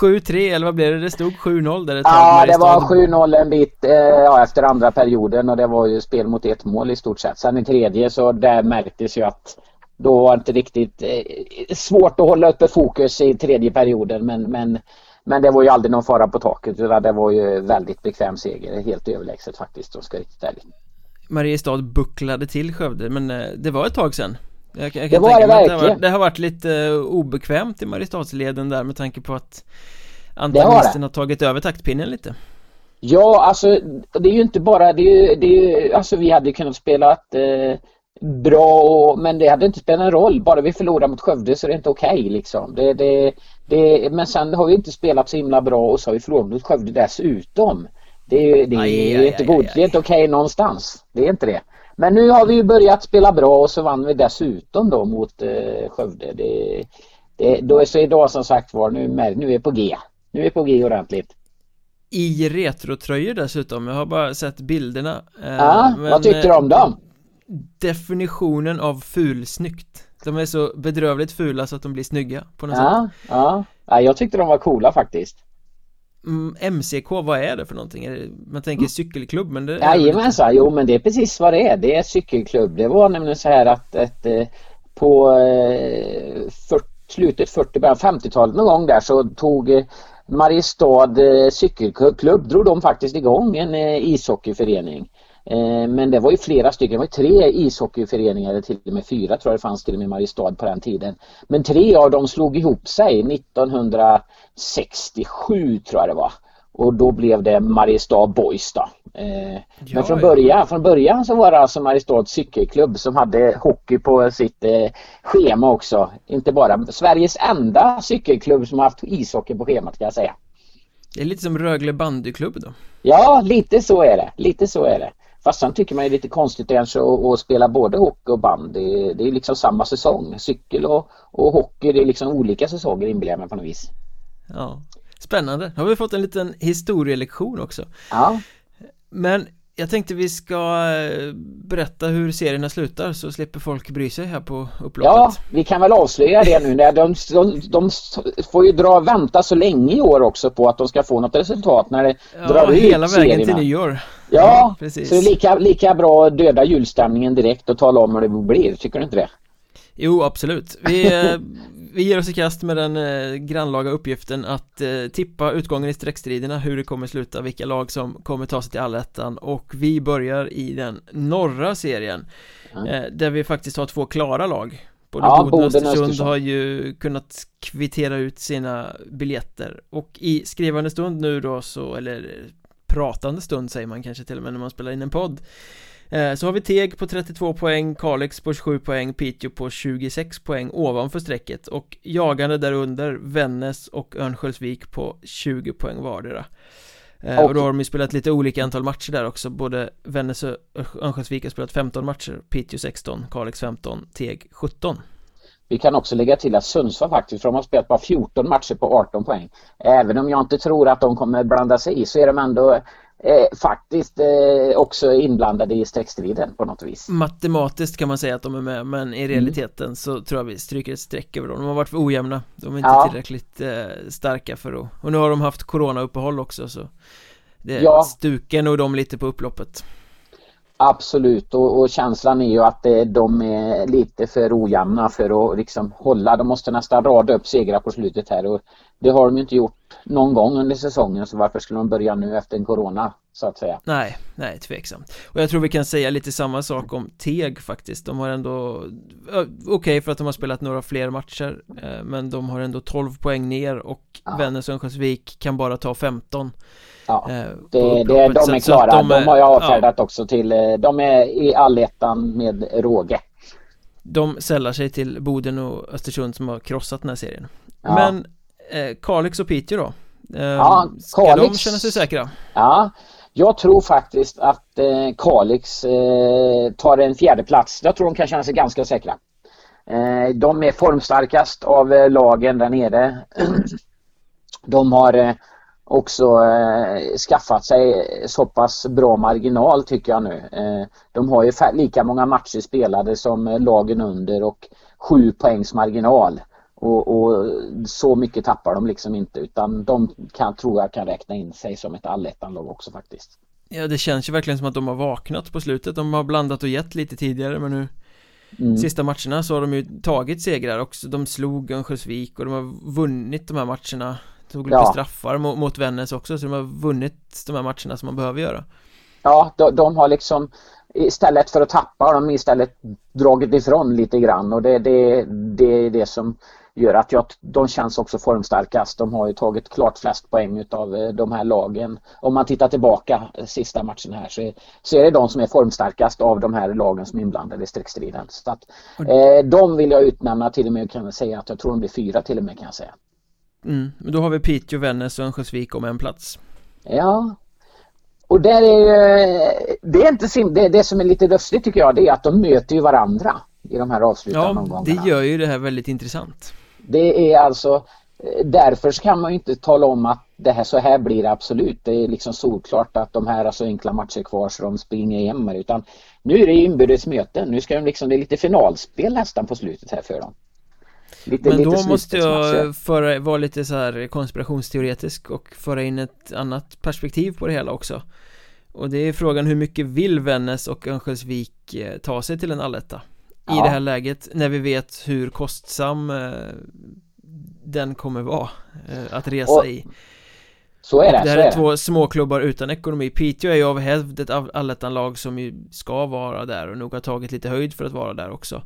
7-3 eller vad blev det? Det stod 7-0 där ett Ja det var 7-0 en bit eh, ja, efter andra perioden och det var ju spel mot ett mål i stort sett. Sen i tredje så där märktes ju att då var det inte riktigt eh, svårt att hålla uppe fokus i tredje perioden men, men men det var ju aldrig någon fara på taket utan det var ju väldigt bekväm seger, helt överlägset faktiskt om jag ska riktigt ärligt. Mariestad bucklade till Skövde men eh, det var ett tag sedan. Jag, jag det var det verkligen det har, det har varit lite uh, obekvämt i Mariestadsleden där med tanke på att Antagonisten har, har tagit över taktpinnen lite. Ja, alltså det är ju inte bara det är ju, det är ju, alltså vi hade kunnat spela eh, bra och, men det hade inte spelat någon roll. Bara vi förlorar mot Skövde så är det inte okej okay, liksom. Det, det, det, men sen har vi inte spelat så himla bra och så har vi förlorat mot Skövde dessutom. Det, det, aj, är aj, inte aj, Det är inte okej okay någonstans. Det är inte det. Men nu har vi ju börjat spela bra och så vann vi dessutom då mot eh, Skövde. Det, det, då är så idag som sagt var, nu, nu är vi på G. Nu är vi på G ordentligt. I retrotröjor dessutom, jag har bara sett bilderna. Eh, ja, men, vad tyckte du om dem? Definitionen av fulsnyggt. De är så bedrövligt fula så att de blir snygga på något ja, sätt. Ja, ja, jag tyckte de var coola faktiskt. MCK, mm, vad är det för någonting? Man tänker cykelklubb men det Jajamensan, jo men det är precis vad det är. Det är cykelklubb. Det var nämligen så här att, att eh, på 40, eh, slutet 40, början 50-talet någon gång där så tog eh, Mariestad cykelklubb, drog de faktiskt igång en ishockeyförening. Eh, men det var ju flera stycken, det var tre ishockeyföreningar, eller till och med fyra tror jag det fanns till och med i Mariestad på den tiden. Men tre av dem slog ihop sig 1967 tror jag det var. Och då blev det Mariestad Boys då. Eh, men från början, från början så var det alltså Mariestad cykelklubb som hade hockey på sitt eh, schema också. Inte bara Sveriges enda cykelklubb som har haft ishockey på schemat kan jag säga. Det är lite som Rögle bandyklubb då? Ja, lite så är det. Lite så är det. Fast sen tycker man är lite konstigt kanske att, att spela både hockey och band. Det, är liksom samma säsong. Cykel och, och hockey, det är liksom olika säsonger inbillar jag mig på något vis. Ja, spännande. Har vi fått en liten historielektion också. Ja. Men jag tänkte vi ska eh, berätta hur serierna slutar så slipper folk bry sig här på upploppet. Ja, vi kan väl avslöja det nu. De, de, de får ju dra vänta så länge i år också på att de ska få något resultat när det ja, drar ut hela vägen till nyår. Ja, precis. så det är lika, lika bra att döda julstämningen direkt och tala om hur det blir. Tycker du inte det? Jo, absolut. Vi, eh, vi ger oss i kast med den eh, grannlaga uppgiften att eh, tippa utgången i streckstriderna, hur det kommer sluta, vilka lag som kommer ta sig till allettan och vi börjar i den norra serien mm. eh, där vi faktiskt har två klara lag Både ja, Boden och Östersund har ju kunnat kvittera ut sina biljetter och i skrivande stund nu då så, eller pratande stund säger man kanske till och med när man spelar in en podd. Eh, så har vi Teg på 32 poäng, Kalix på 27 poäng, Piteå på 26 poäng ovanför strecket. Och jagande därunder Vännäs och Örnsköldsvik på 20 poäng vardera. Eh, och då har de ju spelat lite olika antal matcher där också. Både Vännäs och Örnsköldsvik har spelat 15 matcher Piteå 16, Kalix 15, Teg 17 Vi kan också lägga till att Sundsvall faktiskt, för de har spelat bara 14 matcher på 18 poäng. Även om jag inte tror att de kommer blanda sig i så är de ändå eh, faktiskt eh, också inblandade i streckstriden på något vis. Matematiskt kan man säga att de är med men i realiteten mm. så tror jag vi stryker ett streck över dem. De har varit för ojämna. De är inte ja. tillräckligt eh, starka för att... Och nu har de haft coronauppehåll också så det ja. stukar nog dem lite på upploppet. Absolut och, och, känslan är ju att det, de är lite för ojämna för att liksom hålla. De måste nästan rada upp segrar på slutet här och det har de ju inte gjort någon gång under säsongen så varför skulle de börja nu efter en corona så att säga? Nej, nej tveksamt. Och jag tror vi kan säga lite samma sak om Teg faktiskt. De har ändå okej okay, för att de har spelat några fler matcher eh, men de har ändå 12 poäng ner och ja. Vännäs Örnsköldsvik kan bara ta 15 Ja, eh, det, det, de är klara. De, de, har jag avfärdat ja. också till, eh, de är i allettan med råge. De sällar sig till Boden och Östersund som har krossat den här serien. Ja. Men eh, Kalix och Piteå då? Eh, ja, ska Kalix, de känna sig säkra? Ja, jag tror faktiskt att eh, Kalix eh, tar en fjärde plats. Jag tror de kan känna sig ganska säkra. Eh, de är formstarkast av lagen där nere. De har också eh, skaffat sig så pass bra marginal tycker jag nu. Eh, de har ju lika många matcher spelade som lagen under och sju poängs marginal. Och, och, så mycket tappar de liksom inte utan de kan, tror jag kan räkna in sig som ett allettanlag också faktiskt. Ja det känns ju verkligen som att de har vaknat på slutet. De har blandat och gett lite tidigare men nu mm. Sista matcherna så har de ju tagit segrar också. De slog Örnsköldsvik och de har vunnit de här matcherna Tog lite ja. straffar mot, mot Vännäs också så de har vunnit de här matcherna som man behöver göra Ja, de, de har liksom istället för att tappa har de istället dragit ifrån lite grann och det, det, det är det som gör att jag, de känns också formstarkast. De har ju tagit klart flest poäng utav eh, de här lagen. Om man tittar tillbaka eh, sista matchen här så är, så är det de som är formstarkast av de här lagen som är inblandade i streckstriden. Så att, eh, de vill jag utnämna till och med kan säga att jag tror de blir fyra till och med kan jag säga. Mm, men då har vi Piteå, Vännäs och Örnsköldsvik om en plats Ja Och där är ju Det är inte sim det, det som är lite lustigt tycker jag det är att de möter ju varandra I de här avslutande Ja, omgångarna. det gör ju det här väldigt intressant Det är alltså Därför kan man ju inte tala om att det här så här blir det absolut. Det är liksom solklart att de här har så enkla matcher kvar så de springer hem utan nu är det inbördes möten. Nu ska de liksom, det är lite finalspel nästan på slutet här för dem. Lite, Men då lite måste jag föra, vara lite så här konspirationsteoretisk och föra in ett annat perspektiv på det hela också. Och det är frågan hur mycket vill Vännäs och Örnsköldsvik eh, ta sig till en alletta? I ja. det här läget när vi vet hur kostsam eh, den kommer vara eh, att resa och, i. så är det, och det här är, är två småklubbar utan ekonomi. Piteå är ju av hävd ett allettanlag som ju ska vara där och nog har tagit lite höjd för att vara där också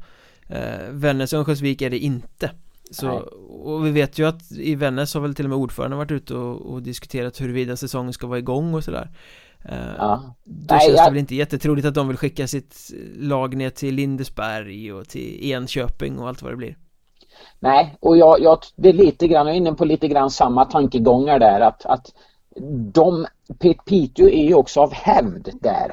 eh, Vännäs och Örnsköldsvik är det inte. Så, och vi vet ju att i Vännäs har väl till och med ordföranden varit ute och, och diskuterat huruvida säsongen ska vara igång och sådär. Eh, ja. Då Nej, känns jag... det väl inte jättetroligt att de vill skicka sitt lag ner till Lindesberg och till Enköping och allt vad det blir. Nej, och jag, jag det är lite grann, jag är inne på lite grann samma tankegångar där att, att de, Piteå är ju också av hävd där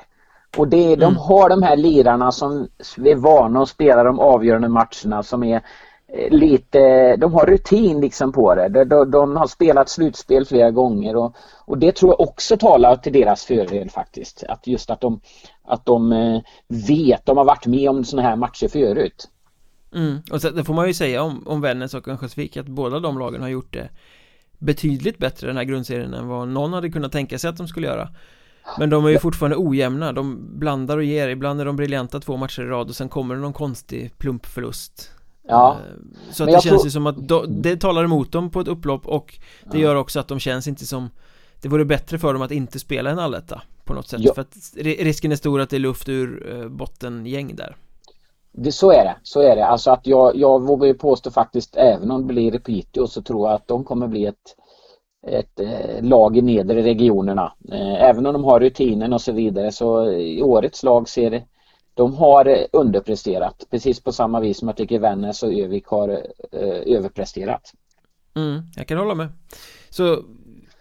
och det, är, de mm. har de här lirarna som är vana att spela de avgörande matcherna som är eh, lite, de har rutin liksom på det. De, de, de har spelat slutspel flera gånger och, och, det tror jag också talar till deras fördel faktiskt. Att just att de, att de eh, vet, de har varit med om sådana här matcher förut. Mm. Och så, det får man ju säga om, om Vännäs och Örnsköldsvik att båda de lagen har gjort det betydligt bättre den här grundserien än vad någon hade kunnat tänka sig att de skulle göra. Men de är ju fortfarande ojämna, de blandar och ger, ibland är de briljanta två matcher i rad och sen kommer det någon konstig plumpförlust. Ja. Eh, Så att det känns tror... ju som att då, det talar emot dem på ett upplopp och det ja. gör också att de känns inte som Det vore bättre för dem att inte spela en alletta på något sätt. Ja. för att risken är stor att det är luft ur eh, bottengäng där. Det, så är det, så är det. Alltså att jag, jag vågar ju påstå faktiskt även om det blir Piteå så tror jag att de kommer bli ett ett eh, lag i nedre regionerna. Eh, även om de har rutinen och så vidare så i årets lag ser det de har underpresterat precis på samma vis som jag tycker Vännäs och Övik har eh, överpresterat. Mm, jag kan hålla med. Så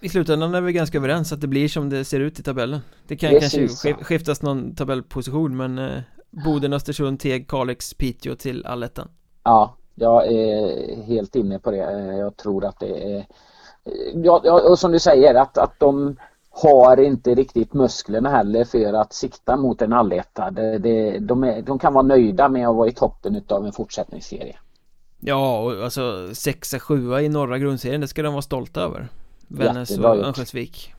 i slutändan är vi ganska överens att det blir som det ser ut i tabellen. Det kan Precis. kanske skiftas någon tabellposition men eh, Boden, Östersund, Teg, Kalix, Piteå till allettan. Ja, Jag är helt inne på det. Jag tror att det är Ja, och som du säger att, att de har inte riktigt musklerna heller för att sikta mot en alletta. De, är, de kan vara nöjda med att vara i toppen utav en fortsättningsserie. Ja, och alltså sexa, sjua i norra grundserien, det ska de vara stolta över. Vännäs och Örnsköldsvik.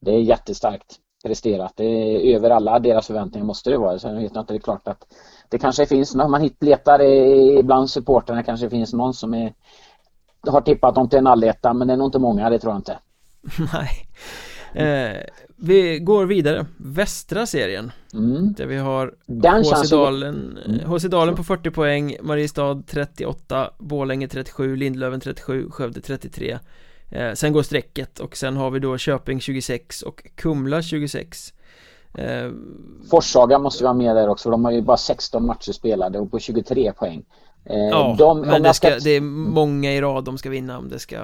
Det är jättestarkt presterat. Det är över alla deras förväntningar måste det vara. Sen vet jag inte, det är klart att det kanske finns, när man letar bland supporterna kanske finns någon som är, har tippat dem till en alletta men det är nog inte många, det tror jag inte. Nej. Eh, vi går vidare, västra serien mm. Där vi har HC Dalen, HC mm. Dalen på 40 poäng Mariestad 38 Bålänge 37 Lindlöven 37 Skövde 33 eh, Sen går strecket och sen har vi då Köping 26 och Kumla 26 eh, Forshaga måste vara med där också, de har ju bara 16 matcher spelade och på 23 poäng. Eh, Ja, de, men det, ska, det är många i rad de ska vinna om det ska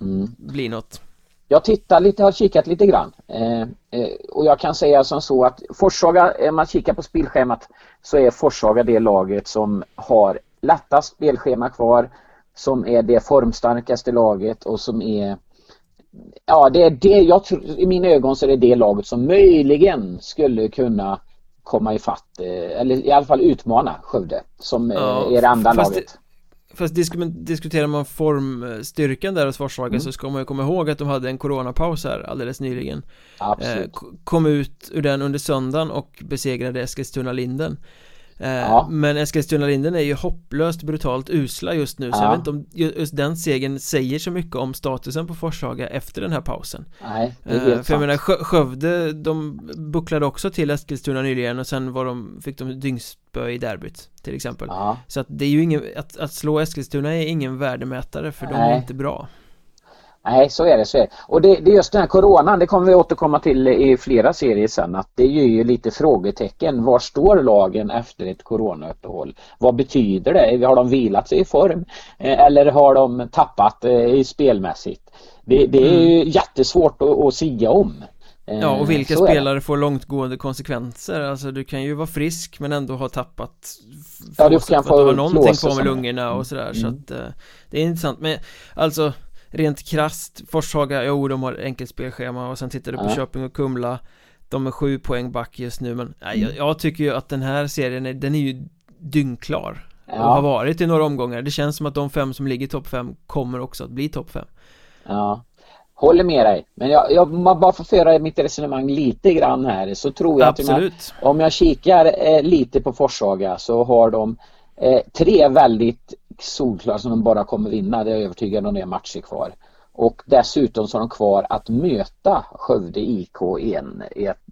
mm. bli något. Jag tittar lite, har kikat lite grann. Eh, eh, och jag kan säga som så att Forshaga, om man kikar på spelschemat så är Forshaga det laget som har lättast spelschema kvar som är det formstarkaste laget och som är Ja, det är det jag i mina ögon så är det det laget som möjligen skulle kunna komma ifatt eh, eller i alla fall utmana Skövde som eh, ja, är det andra laget. Fast disk diskuterar man formstyrkan där hos Forshaga mm. så ska man ju komma ihåg att de hade en coronapaus här alldeles nyligen Absolut. Eh, kom ut ur den under söndagen och besegrade Eskilstuna-Linden ja. Men Eskilstuna-Linden är ju hopplöst brutalt usla just nu ja. så jag vet inte om just den segern säger så mycket om statusen på Forshaga efter den här pausen Nej, det är helt eh, För jag menar Skövde, de bucklade också till Eskilstuna nyligen och sen var de, fick de dyngspö i derbyt till exempel ja. Så att det är ju ingen, att, att slå Eskilstuna är ingen värdemätare för Nej. de är inte bra Nej, så är det. Så är det. Och det, det är just den här coronan, det kommer vi återkomma till i flera serier sen, att det ger ju lite frågetecken. Var står lagen efter ett coronauppehåll? Vad betyder det? Har de vilat sig i form? Eh, eller har de tappat eh, i spelmässigt? Det, det är ju mm. jättesvårt att, att sia om. Ja och vilka spelare får långtgående konsekvenser Alltså du kan ju vara frisk men ändå ha tappat Ja du kan få ha någonting kvar med lungorna och sådär mm. så att Det är intressant men alltså Rent krast Forshaga, jo de har enkelt spelschema och sen tittar du på ja. Köping och Kumla De är sju poäng back just nu men nej, jag, jag, tycker ju att den här serien är, den är ju dyngklar ja. Och har varit i några omgångar Det känns som att de fem som ligger i topp fem kommer också att bli topp fem Ja Håller med dig. Men jag, jag bara får föra mitt resonemang lite grann här så tror jag Absolut. att om jag, om jag kikar eh, lite på Forshaga så har de eh, tre väldigt solklara som de bara kommer vinna. Det är jag övertygad om det är matcher kvar. Och dessutom så har de kvar att möta Skövde IK i en,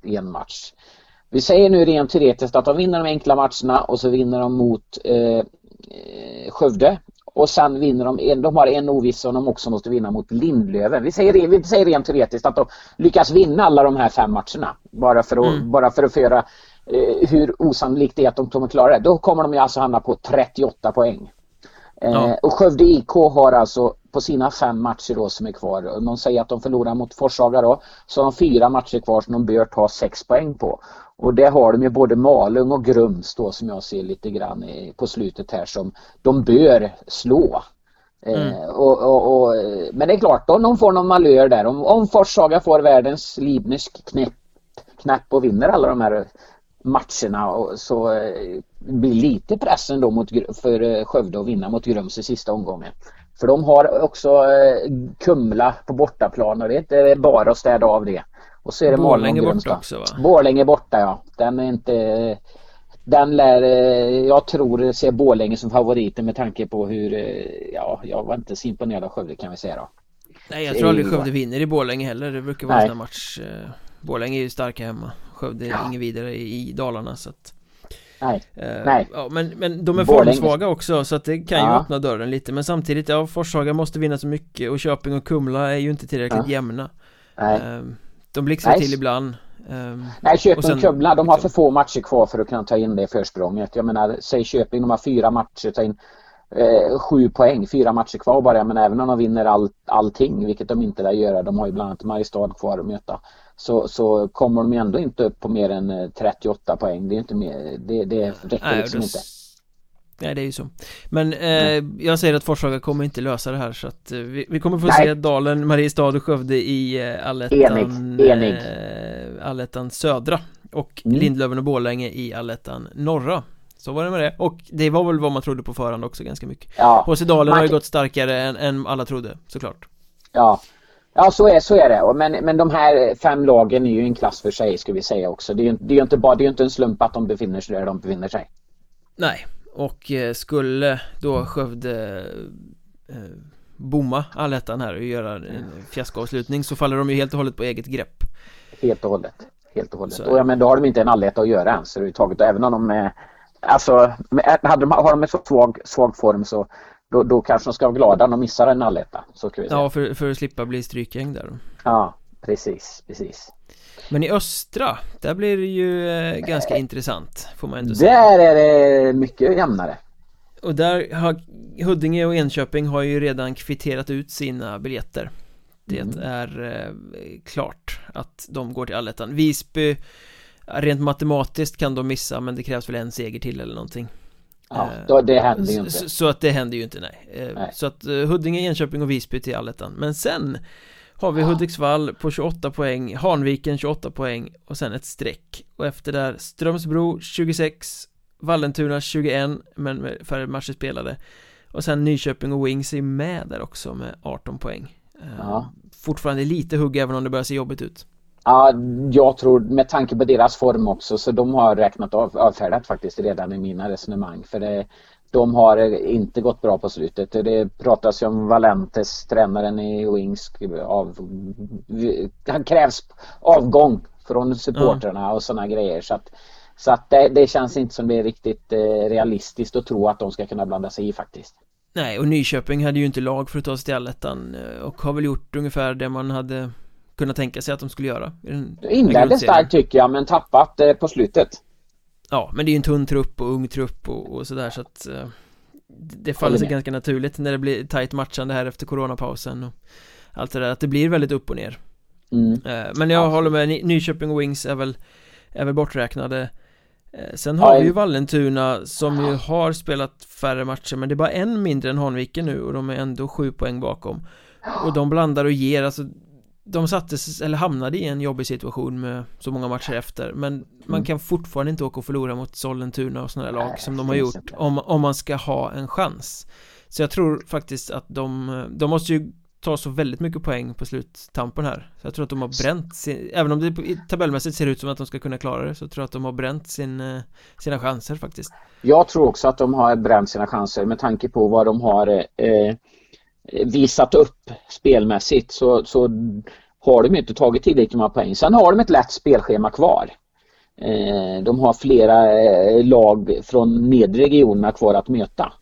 i en match. Vi säger nu rent teoretiskt att de vinner de enkla matcherna och så vinner de mot eh, eh Skövde och sen vinner de, en, de har en oviss som de också måste vinna mot Lindlöven. Vi säger, vi säger rent teoretiskt att de lyckas vinna alla de här fem matcherna. Bara för att, mm. bara för att föra hur osannolikt det är att de kommer klara det. Då kommer de alltså hamna på 38 poäng. Eh, ja. Och Skövde IK har alltså på sina fem matcher då som är kvar, de säger att de förlorar mot Forshaga då, så har de fyra matcher kvar som de bör ta sex poäng på. Och det har de ju både Malung och Grums då som jag ser lite grann på slutet här som de bör slå. Eh, mm. Eh, och, och, och, men det är klart, om de får någon malör där, om, om Forshaga får världens Liebnisk knäpp, knäpp och vinner alla de här matcherna och så eh, blir lite pressen då mot, för eh, Skövde att vinna mot Grums i sista omgången. För de har också eh, Kumla på bortaplan och det är inte bara att städa av det. Och så är det Borlänge borta också va? Borlänge borta ja. Den är inte den lär, jag tror, se Borlänge som favoriten med tanke på hur, ja, jag var inte så imponerad av Skövde kan vi säga då. Nej, jag tror aldrig Skövde vinner i Borlänge heller. Det brukar vara en sån match. Borlänge är ju starka hemma. Skövde är ja. inget vidare i Dalarna så att Nej, eh, nej. Ja, men, men de är formsvaga också så att det kan ja. ju öppna dörren lite. Men samtidigt, ja Forshaga måste vinna så mycket och Köping och Kumla är ju inte tillräckligt ja. jämna. Nej. Eh, De blixtrar till ibland. Eh, Nej, Köping och Kumla, de har för få matcher kvar för att kunna ta in det försprånget. Jag menar, säg Köping, de har fyra matcher, ta in eh, sju poäng, fyra matcher kvar bara Men även om de vinner all, allting, vilket de inte lär göra De har ju bland annat Mariestad kvar att möta så, så kommer de ändå inte upp på mer än 38 eh, poäng. Det är inte mer, det, det räcker Nej, liksom inte. Nej det är ju så Men eh, jag säger att Forshaga kommer inte lösa det här så att eh, vi, vi, kommer få Nej. se Dalen, Mariestad och Skövde i eh, Allettan Enig, enig. Eh, Allettan Södra Och Mm. Lindlöven och Borlänge i Allettan Norra Så var det med det och det var väl vad man trodde på förhand också ganska mycket Ja, Dalen Man har ju gått starkare än, än alla trodde såklart ja. Ja, så är, så är det. Men, men de här fem lagen är ju en klass för sig, ska vi säga också. Det är ju det är ju inte, bara, det är inte en slump att de befinner sig där de befinner sig. Nej, och eh, skulle då Skövde eh, bomma allettan här och göra en fiaskoavslutning så faller de ju helt och hållet på eget grepp Helt och hållet. Helt och hållet. Så- Och ja, men då har de inte en alletta att göra ens överhuvudtaget. Och även om de är... Alltså, med- hade de, har de en så svag, svag form så då, då kanske de ska vara glada om de missar en alletta. Så kan vi säga. Ja, för, för att slippa bli strykgäng där ja, precis, precis. Men i östra, där blir det ju eh, ganska intressant får man ändå säga Där är det mycket jämnare. Och där har Huddinge och Enköping har ju redan kvitterat ut sina biljetter Det Mm. är eh, klart att de går till allettan Visby Rent matematiskt kan de missa men det krävs väl en seger till eller någonting. Ja, Eh, då, det händer ju inte. så, så att det händer ju inte nej, Eh, Nej. Så att eh, Huddinge, Enköping och Visby till allettan. Men sen har vi Hudiksvall på 28 poäng Hanviken 28 poäng och sen ett streck. Och efter där Strömsbro 26 Vallentuna 21 men med färre matcher spelade. Och sen Nyköping och Wings är med där också med 18 poäng. Ja. Fortfarande lite hugg även om det börjar se jobbigt ut Ja, jag tror med tanke på deras form också så de har räknat av, avfärdat faktiskt redan i mina resonemang. För det, de har inte gått bra på slutet. Det pratas ju om Valentes, tränaren i Wings, av, han krävs avgång från supporterna och sådana grejer. Så att, så att det, det känns inte som det är riktigt eh, realistiskt att tro att de ska kunna blanda sig i faktiskt. Nej, och Nyköping hade ju inte lag för att ta sig till allettan eh, Och har väl gjort ungefär det man hade kunnat tänka sig att de skulle göra. Inledde starkt tycker jag men tappat eh, på slutet. Ja, men det är ju en tunn trupp och ung trupp och, och sådär så att eh, Det faller sig ganska naturligt när det blir tajt matchande här efter coronapausen och Allt det där, att det blir väldigt upp och ner. Mm. Eh, Men jag Ja. håller med, Ny- Nyköping och Wings är väl Är väl borträknade. Eh, Sen har Ja, vi ju en- Vallentuna som ju har spelat färre matcher men det är bara en mindre än Hanviken nu och de är ändå sju poäng bakom. Och de blandar och ger, alltså De sattes, eller hamnade i en jobbig situation med så många matcher efter Men man Mm. kan fortfarande inte åka och förlora mot Sollentuna och sådana lag Nej, som de har gjort om, om man ska ha en chans. Så jag tror faktiskt att de, de måste ju ta så väldigt mycket poäng på sluttampen här. Så jag tror att de har bränt sin, även om det tabellmässigt ser ut som att de ska kunna klara det Så tror jag att de har bränt sin, eh, sina chanser faktiskt. Jag tror också att de har bränt sina chanser med tanke på vad de har eh, visat upp spelmässigt så, så har de inte tagit tillräckligt många poäng. Sen har de ett lätt spelschema kvar. Eh, de har flera eh, lag från nedre regionerna kvar att möta.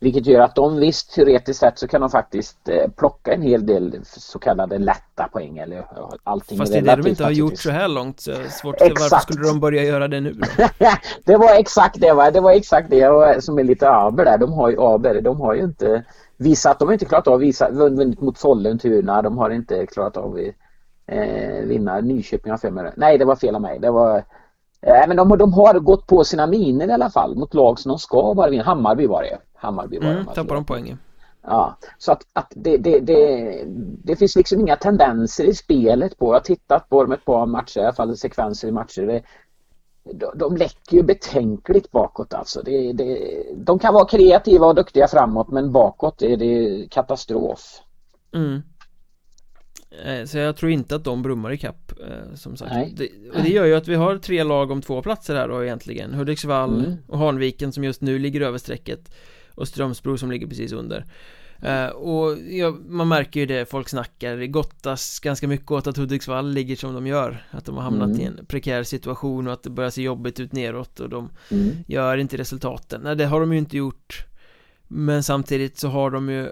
Vilket gör att de visst teoretiskt sett så kan de faktiskt eh, plocka en hel del så kallade lätta poäng eller allting Fast det är det de inte har gjort så här långt så svårt att se varför Exakt. skulle de börja göra det nu då? det var exakt det va? Det var exakt det som är lite aber där. De har ju aber, de har ju inte visat, de har inte klarat av att visa, vunnit mot Sollentuna, de har inte klarat av att eh, vinna Nyköping har det. Nej det var fel av mig. Det var eh, men de, de har gått på sina miner i alla fall mot lag som de ska bara vinna. Hammarby var det Hammarby var Mm, de tappar de poängen Ja, så att, att det, det, det, det finns liksom inga tendenser i spelet på. Jag har tittat på dem ett par matcher, i alla fall sekvenser i matcher. De, de läcker ju betänkligt bakåt alltså. Det, det, de kan vara kreativa och duktiga framåt men bakåt är det katastrof. Mm. Eh, Så jag tror inte att de brummar i kapp eh, som sagt Nej. det, Och det gör ju att vi har tre lag om två platser här då egentligen Hudiksvall Mm. och Hanviken som just nu ligger över strecket Och Strömsbro som ligger precis under Eh, och ja, man märker ju det, folk snackar Det gottas ganska mycket åt att Hudiksvall ligger som de gör Att de har hamnat Mm. i en prekär situation och att det börjar se jobbigt ut neråt och de Mm. gör inte resultaten Nej det har de ju inte gjort Men samtidigt så har de ju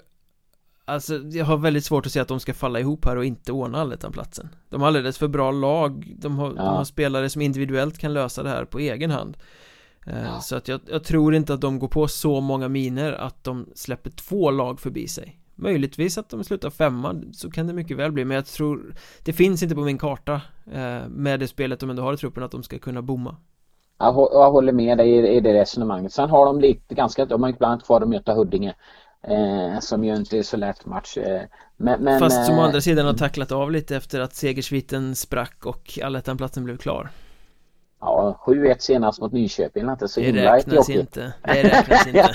Alltså jag har väldigt svårt att se att de ska falla ihop här och inte ordna allettan-platsen De har alldeles för bra lag De har, de Ja. har spelare som individuellt kan lösa det här på egen hand Ja. Så att jag, jag tror inte att de går på så många miner att de släpper två lag förbi sig Möjligtvis att de slutar femma, så kan det mycket väl bli Men jag tror Det finns inte på min karta eh, Med det spelet de ändå har i truppen att de ska kunna bomma Jag, jag håller med dig i, det resonemanget. Sen har de lite ganska, de har ibland kvar att möta Huddinge. Eh, som ju inte är så lätt match. Eh, men, men, Fast som å andra sidan har tacklat av lite efter att segersviten sprack och allettanplatsen blev klar. Ja, 7-1 senast mot Nyköping är inte så Det räknas inte. Det räknas inte.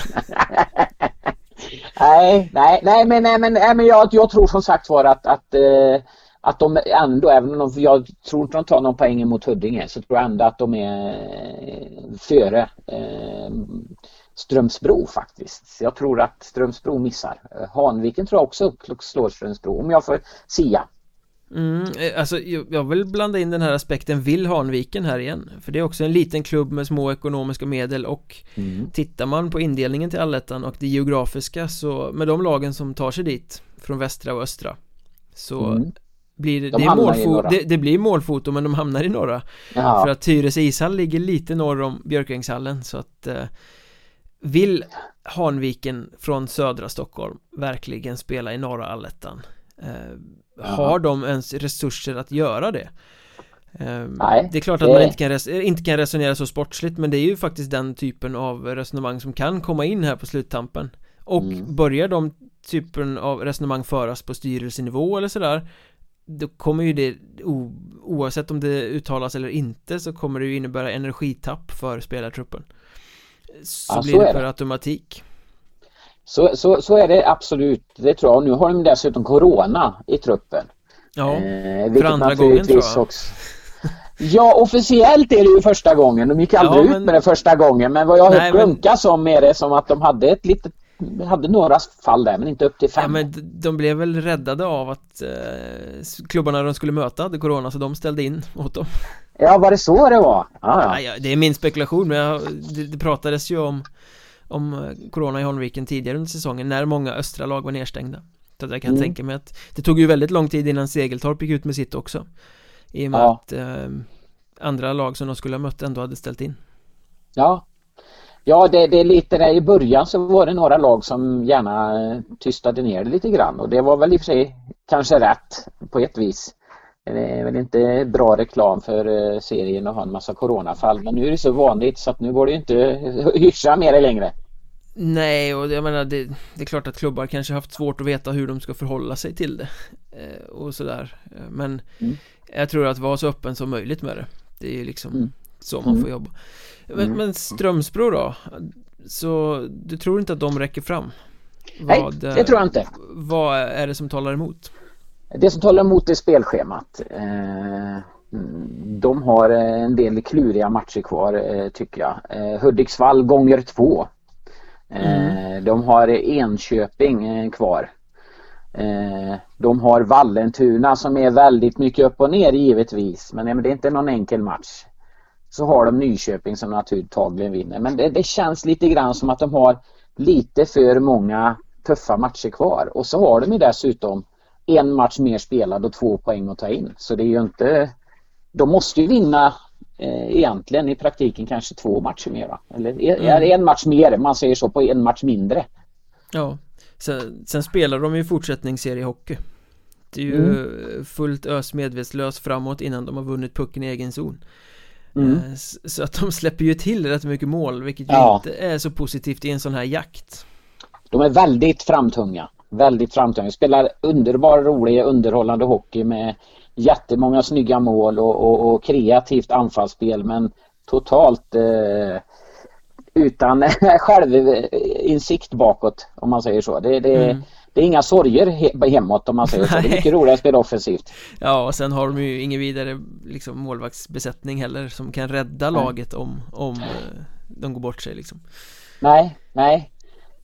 nej, nej, nej, men, nej, men, nej, men jag, jag tror som sagt var att, att, eh, att de ändå, även om jag tror inte de tar någon poäng mot Huddinge, så tror jag ändå att de är eh, före eh, Strömsbro faktiskt. Jag tror att Strömsbro missar. Hanviken tror jag också slår Strömsbro, om jag får sia. Mm, eh, alltså jag vill blanda in den här aspekten Vill Hanviken här igen För det är också en liten klubb med små ekonomiska medel och mm. Tittar man på indelningen till allettan och det geografiska så med de lagen som tar sig dit Från västra och östra Så mm. blir det, de det, målfo- det, det, blir målfoto men de hamnar i norra Jaha. För att Tyres ishall ligger lite norr om Björkängshallen så att eh, Vill Hanviken från södra Stockholm verkligen spela i norra allettan? Eh, har de ens resurser att göra det? Ehm, Nej, det är klart att man inte kan, inte kan resonera så sportsligt men det är ju faktiskt den typen av resonemang som kan komma in här på sluttampen. Och mm. börjar de typen av resonemang föras på styrelsenivå eller sådär Då kommer ju det oavsett om det uttalas eller inte så kommer det ju innebära energitapp för spelartruppen. Så ja, blir så det per automatik så, så, så är det absolut, det tror jag. Nu har de dessutom Corona i truppen. Ja, eh, för andra gången tror jag. Också... Ja, officiellt är det ju första gången. De gick aldrig ja, men... ut med det första gången. Men vad jag har hört grunkas om är det som att de hade ett litet hade några fall där men inte upp till fem. Ja, men de blev väl räddade av att eh, klubbarna de skulle möta hade corona så de ställde in åt dem. Ja, var det så det var? Ja, ja. det är min spekulation men jag, det, det pratades ju om om eh, Corona i Holmviken tidigare under säsongen när många östra lag var nedstängda. Så jag kan mm. tänka mig att det tog ju väldigt lång tid innan Segeltorp gick ut med sitt också. I och med ja. att eh, andra lag som de skulle ha mött ändå hade ställt in. Ja. Ja det, det är lite där i början så var det några lag som gärna eh, tystade ner det lite grann. Och det var väl i och för sig kanske rätt på ett vis. Det är väl inte bra reklam för eh, serien att ha en massa coronafall. Men nu är det så vanligt så att nu går det inte att hyscha mer längre. Nej och jag menar det, det, är klart att klubbar kanske haft svårt att veta hur de ska förhålla sig till det eh, och sådär men mm. jag tror att vara så öppen som möjligt med det det är ju liksom mm. så man får mm. jobba men, mm. men Strömsbro då? Så du tror inte att de räcker fram? Vad, Nej, det tror jag inte Vad är det som talar emot? Det som talar emot är spelschemat. Eh, de har en del kluriga matcher kvar eh, tycker jag. Eh, Hudiksvall gånger två. Mm. Eh, de har Enköping eh, kvar. Eh, de har Vallentuna som är väldigt mycket upp och ner givetvis men det är inte någon enkel match. Så har de Nyköping som naturligen vinner men det, det känns lite grann som att de har lite för många tuffa matcher kvar och så har de ju dessutom en match mer spelad och två poäng att ta in. Så det är ju inte... De måste ju vinna egentligen i praktiken kanske två matcher mer? Eller mm. en match mer, man säger så, på en match mindre. Ja, sen, sen spelar de ju fortsättningsseriehockey. Det är ju mm. fullt ös medvetslös framåt innan de har vunnit pucken i egen zon. Mm. Eh, så att de släpper ju till rätt mycket mål vilket ju ja. inte är så positivt i en sån här jakt. De är väldigt framtunga väldigt framträdande. Spelar underbar, rolig, underhållande hockey med jättemånga snygga mål och, och, och kreativt anfallsspel men totalt eh, utan självinsikt bakåt om man säger så. Det, det, mm. det är inga sorger he hemåt om man säger så. Det är mycket roligare att spela offensivt. Ja och sen har de ju ingen vidare liksom, målvaktsbesättning heller som kan rädda laget om, om eh, de går bort sig liksom. Nej, nej.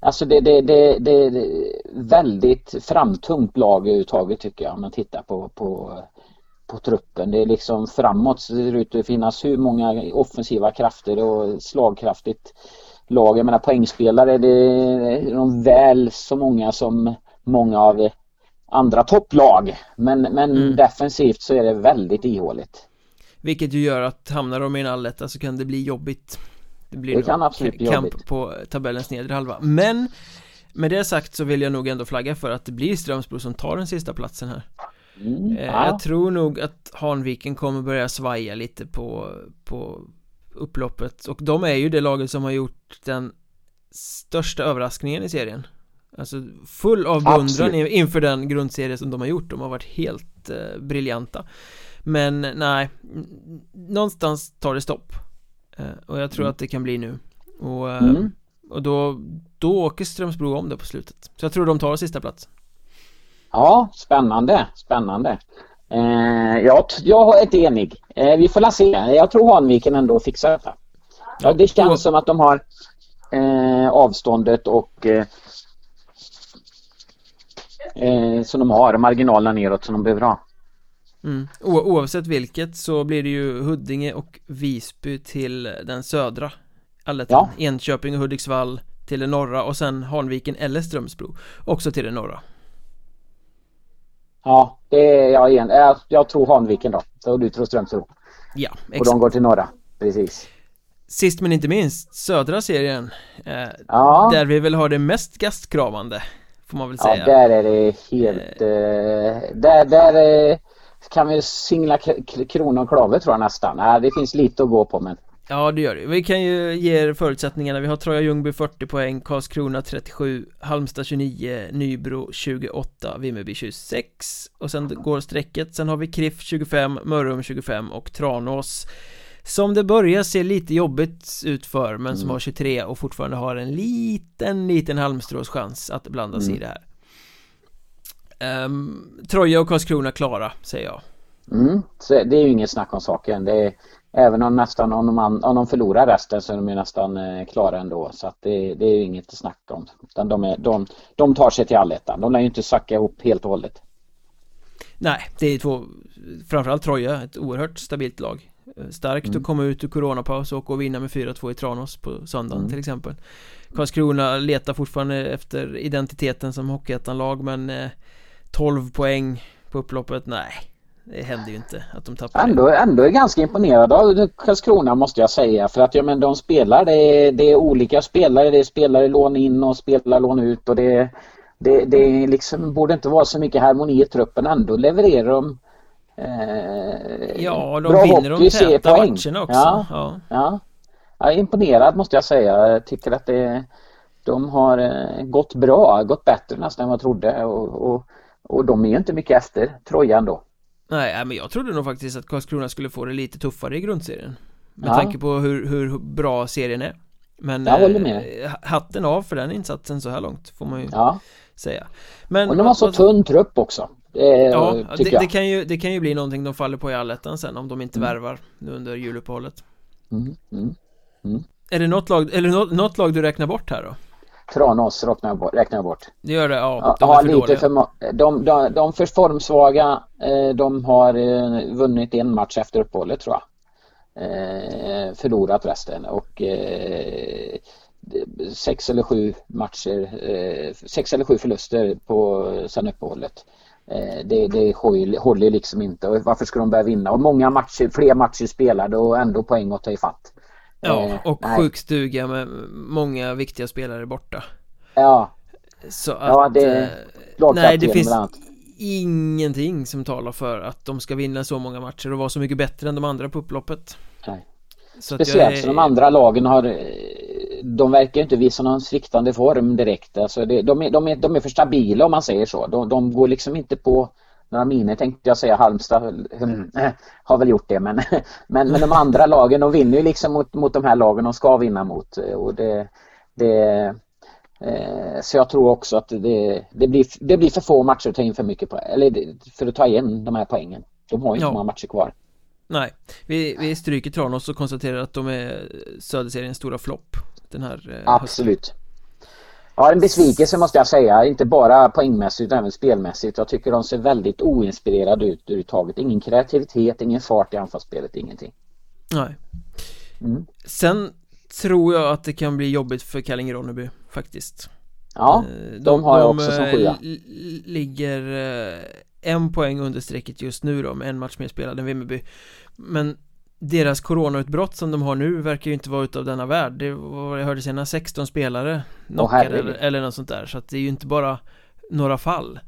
Alltså det, det, det, det är väldigt framtungt lag överhuvudtaget tycker jag om man tittar på, på, på truppen. Det är liksom framåt så det ser ut att finnas hur många offensiva krafter och slagkraftigt lag. Jag menar poängspelare det är de väl så många som många av andra topplag. Men, men mm. defensivt så är det väldigt ihåligt. Vilket ju gör att hamnar de i en alletta så kan det bli jobbigt det blir det kan absolut bli kamp jobbigt. på tabellens nedre halva Men Med det sagt så vill jag nog ändå flagga för att det blir Strömsbro som tar den sista platsen här mm, eh, ja. Jag tror nog att Hanviken kommer börja svaja lite på På upploppet. Och de är ju det laget som har gjort den största överraskningen i serien. Alltså full av beundran inför den grundserie som de har gjort. De har varit helt eh, briljanta. Men nej. Någonstans tar det stopp. Eh, Och jag tror mm. att det kan bli nu. Och, eh, mm. och då, då åker Strömsbro om det på slutet. Så jag tror de tar sista plats Ja, spännande, spännande eh, jag, jag är inte enig eh, Vi får la se, jag tror Hanviken ändå fixar detta ja, Det känns och... som att de har eh, avståndet och eh, eh, som de har, marginalerna neråt som de behöver ha. Mm. oavsett vilket så blir det ju Huddinge och Visby till den södra allettan. Ja. Enköping och Hudiksvall till den norra och sen Hanviken eller Strömsbro också till den norra. Ja, det är jag igen. Jag, jag tror Hanviken då. Så du tror Strömsbro. Ja, exakt. Och de går till norra. Precis. Sist men inte minst, södra serien. Eh, ja. Där vi väl har det mest gastkramande Får man väl säga. Ja, där är det helt... Eh, där, där eh, kan vi singla krona och klave tror jag nästan. Nej, det finns lite att gå på men... Ja det gör det. Vi kan ju ge er förutsättningarna. Vi har Troja Ljungby 40 poäng, Karlskrona 37, Halmstad 29, Nybro 28, Vimmerby 26 och sen går strecket. Sen har vi Kriff 25, Mörrum 25 och Tranås som det börjar se lite jobbigt ut för men som mm. har 23 och fortfarande har en liten, liten halmstrås att blanda sig mm. i det här um, Troja och Karlskrona klara, säger jag mm. Det är ju inget snack om saken det är, Även om nästan om de, om de förlorar resten så är de ju nästan eh, klara ändå. Så att det, det är ju inget snack om. Utan de, är, de, de tar sig till allettan, de lär ju inte sacka ihop helt och hållet. Nej, det är två Framförallt Troja, ett oerhört stabilt lag. Starkt mm. att komma ut ur coronapaus och, och vinna med 4-2 i Tranås på söndagen mm. till exempel. Karlskrona letar fortfarande efter identiteten som Hockeyettan-lag men eh, 12 poäng på upploppet, nej det händer ju inte att de tappar ändå, det. Ändå är ganska imponerad av Karlskrona måste jag säga för att ja, men de spelar, det är, det är olika spelare, det är spelare lån in och spelare lån ut och det, det, det liksom, borde inte vara så mycket harmoni i truppen ändå levererar de Eh, ja, de vinner de täta matcherna också. Ja, ja. ja. Jag är imponerad måste jag säga. Jag tycker att det, de har eh, gått bra, gått bättre nästan än vad jag trodde och, och, och de är ju inte mycket efter Trojan då. Nej, men jag trodde nog faktiskt att Karlskrona skulle få det lite tuffare i grundserien. Med ja. tanke på hur, hur bra serien är. Men jag håller med. Eh, hatten av för den insatsen så här långt får man ju ja. säga. Men, och de har så tunn trupp också. Det, ja, det, det, kan ju, det kan ju bli någonting de faller på i allettan sen om de inte mm. värvar nu under juluppehållet mm, mm, mm. Är det något lag, eller något, något, lag du räknar bort här då? Tranås räknar jag bort, räknar jag bort. Det gör det? Ja, ja de för lite för, de, de, de för formsvaga eh, De har eh, vunnit en match efter uppehållet tror jag eh, Förlorat resten och Sex eller sju matcher Sex eller sju förluster på sen uppehållet Eh, det, det håller liksom inte. Varför ska de börja vinna? Och många matcher, fler matcher spelade och ändå poäng att ta ifatt. Ja, eh, och nej. sjukstuga med många viktiga spelare borta. Ja. Så att... Ja, det... Eh, nej, det finns ingenting som talar för att de ska vinna så många matcher och vara så mycket bättre än de andra på upploppet. Nej. Så Speciellt är... som de andra lagen har de verkar inte visa någon sviktande form direkt. Alltså det, de, är, de, är, de är för stabila om man säger så. De, de går liksom inte på några miner tänkte jag säga. Halmstad mm, har väl gjort det men, men, men de andra lagen de vinner ju liksom mot, mot de här lagen de ska vinna mot. Och det, det, eh, så jag tror också att det, det, blir, det blir för få matcher att ta in för mycket poäng. Eller för att ta igen de här poängen. De har ju inte ja. många matcher kvar. Nej, vi, vi stryker Tranås och konstaterar att de är Söderseriens stora flopp den här eh, Absolut Ja en besvikelse måste jag säga, inte bara poängmässigt utan även spelmässigt. Jag tycker de ser väldigt oinspirerade ut överhuvudtaget. Ingen kreativitet, ingen fart i anfallsspelet, ingenting. Nej. Mm. Sen tror jag att det kan bli jobbigt för Kallinge-Ronneby faktiskt. Ja, de, eh, de har jag också som sjua. ligger eh, en poäng under strecket just nu då med en match mer spelad än Vimmerby. Men deras coronautbrott som de har nu verkar ju inte vara utav denna värld. Det var jag hörde senast 16 spelare knockade eller, eller något sånt där. Så att det är ju inte bara några fall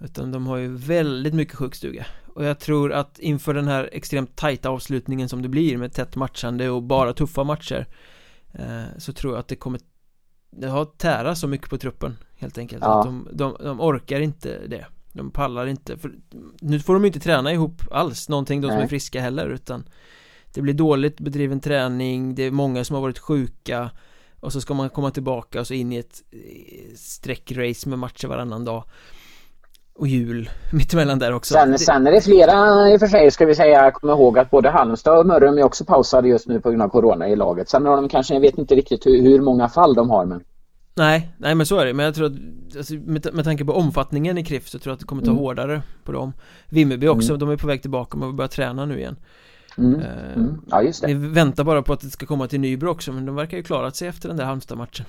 Utan de har ju väldigt mycket sjukstuga. Och jag tror att inför den här extremt tajta avslutningen som det blir med tätt matchande och bara tuffa matcher eh, Så tror jag att det kommer Det har tära så mycket på truppen Helt enkelt. Ja. att de, de, de orkar inte det. De pallar inte för Nu får de inte träna ihop alls Någonting de som är friska heller utan Det blir dåligt bedriven träning Det är många som har varit sjuka Och så ska man komma tillbaka och så in i ett eh, sträckrace med matcher varannan dag och jul mittemellan där också. Sen, sen är det flera i och för sig ska vi säga, kom ihåg att både Halmstad och Mörrum är också pausade just nu på grund av Corona i laget. Sen har de kanske, jag vet inte riktigt hur, hur många fall de har men Nej, nej men så är det, men jag tror att alltså, med, med tanke på omfattningen i KRIF så tror jag att det kommer ta mm. hårdare på dem Vimmerby också, mm. de är på väg tillbaka och börjar träna nu igen mm. Eh, mm. Ja just det Vi väntar bara på att det ska komma till Nybro också men de verkar ju klarat sig efter den där Halmstad-matchen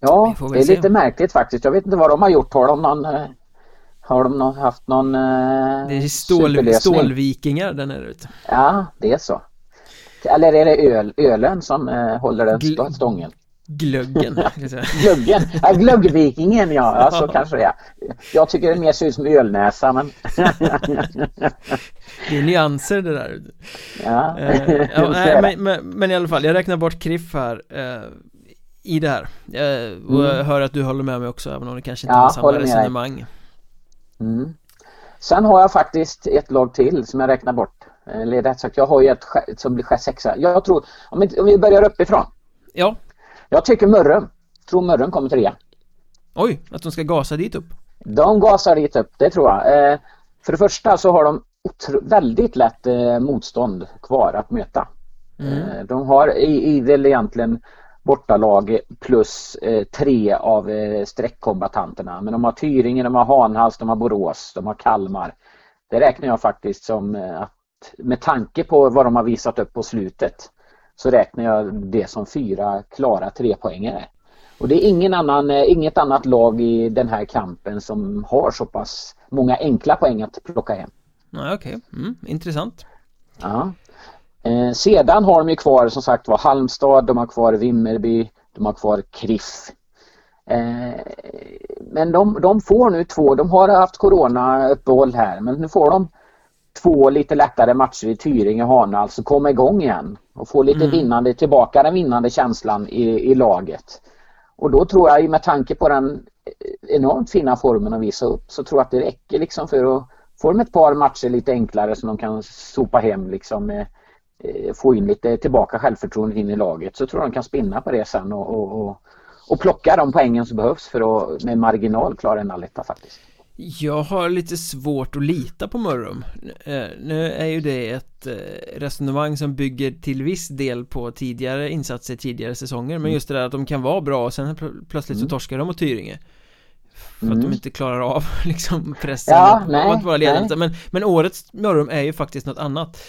Ja, det är se. lite märkligt faktiskt. Jag vet inte vad de har gjort. Har de någon eh, har de någon, haft någon eh, Det är stål, stålvikingar där nere ute. Ja, det är så. Eller är det öl, ölen som eh, håller den Gl stången? Glöggen. glöggen, ja glöggvikingen ja, ja så kanske det är. Jag tycker det mer ser ut som ölnäsa men Det är nyanser det där. Ja, eh, ja nej, men, men, men, i alla fall, jag räknar bort Kriff här eh, i det här. Eh, och jag mm. hör att du håller med mig också även om det kanske inte ja, har samma resonemang. Mm. Sen har jag faktiskt ett lag till som jag räknar bort. Eller rätt sagt, jag har ju ett som blir sexa. Jag tror, om vi börjar uppifrån. Ja. Jag tycker Mörrum. Tror Mörrum kommer trea. Oj, att de ska gasa dit upp? De gasar dit upp, det tror jag. Eh, för det första så har de väldigt lätt eh, motstånd kvar att möta. Mm. Eh, de har idel egentligen bortalag plus eh, tre av eh, streckkombatanterna. Men de har Tyringe, de har Hanhals, de har Borås, de har Kalmar. Det räknar jag faktiskt som eh, att med tanke på vad de har visat upp på slutet så räknar jag det som fyra klara trepoängare. Och det är ingen annan, eh, inget annat lag i den här kampen som har så pass många enkla poäng att plocka hem. Nej, okej. Okay. Mm, intressant. Ja. Eh, sedan har de ju kvar som sagt var Halmstad, de har kvar Vimmerby, de har kvar Kriff. Eh, men de, de, får nu två, de har haft corona uppehåll här men nu får de två lite lättare matcher i Tyringe och Hana, alltså komma igång igen och få lite mm. vinnande, tillbaka den vinnande känslan i, i laget. Och då tror jag med tanke på den enormt fina formen att visa upp så tror jag att det räcker liksom för att få dem ett par matcher lite enklare som de kan sopa hem liksom eh, få in lite tillbaka självförtroende in i laget så tror jag de kan spinna på det sen och, och, och, och plocka de poängen som behövs för att med marginal klara en alletta faktiskt. Jag har lite svårt att lita på Mörrum eh, Nu är ju det ett eh, resonemang som bygger till viss del på tidigare insatser tidigare säsonger Men mm. just det där att de kan vara bra och sen plötsligt så mm. torskar de mot Tyringe För att de mm. inte klarar av liksom pressen ja, nej, att vara ledande men, men årets Mörrum är ju faktiskt något annat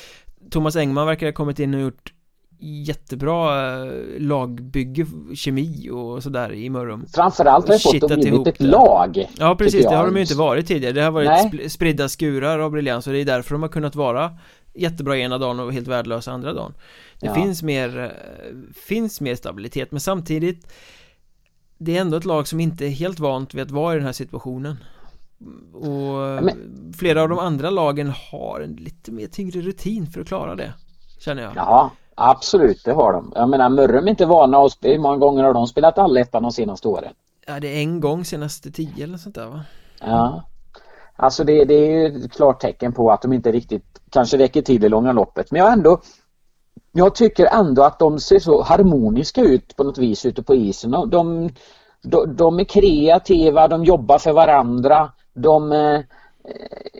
Thomas Engman verkar ha kommit in och gjort jättebra eh, lagbygge, kemi och sådär i Mörrum. Framförallt har jag fått att blivit ett lag Ja precis, det har de ju inte varit tidigare. Det har varit Nej. spridda skurar av briljans och det är därför de har kunnat vara jättebra ena dagen och helt värdelösa andra dagen. Det ja. finns mer, eh, finns mer stabilitet men samtidigt Det är ändå ett lag som inte är helt vant vid att vara i den här situationen. Och men, flera av de andra lagen har en lite mer tyngre rutin för att klara det Känner jag. Ja Absolut, det har de. Jag menar Mörrum är inte vana att spela. Hur många gånger har de spelat allettan de senaste åren? Ja, det är en gång senaste tio eller sånt där va? Ja. Alltså det, det är ju ett klart tecken på att de inte riktigt kanske räcker till i långa loppet. Men jag ändå Jag tycker ändå att de ser så harmoniska ut på något vis ute på isen. De, de, de är kreativa, de jobbar för varandra. De eh,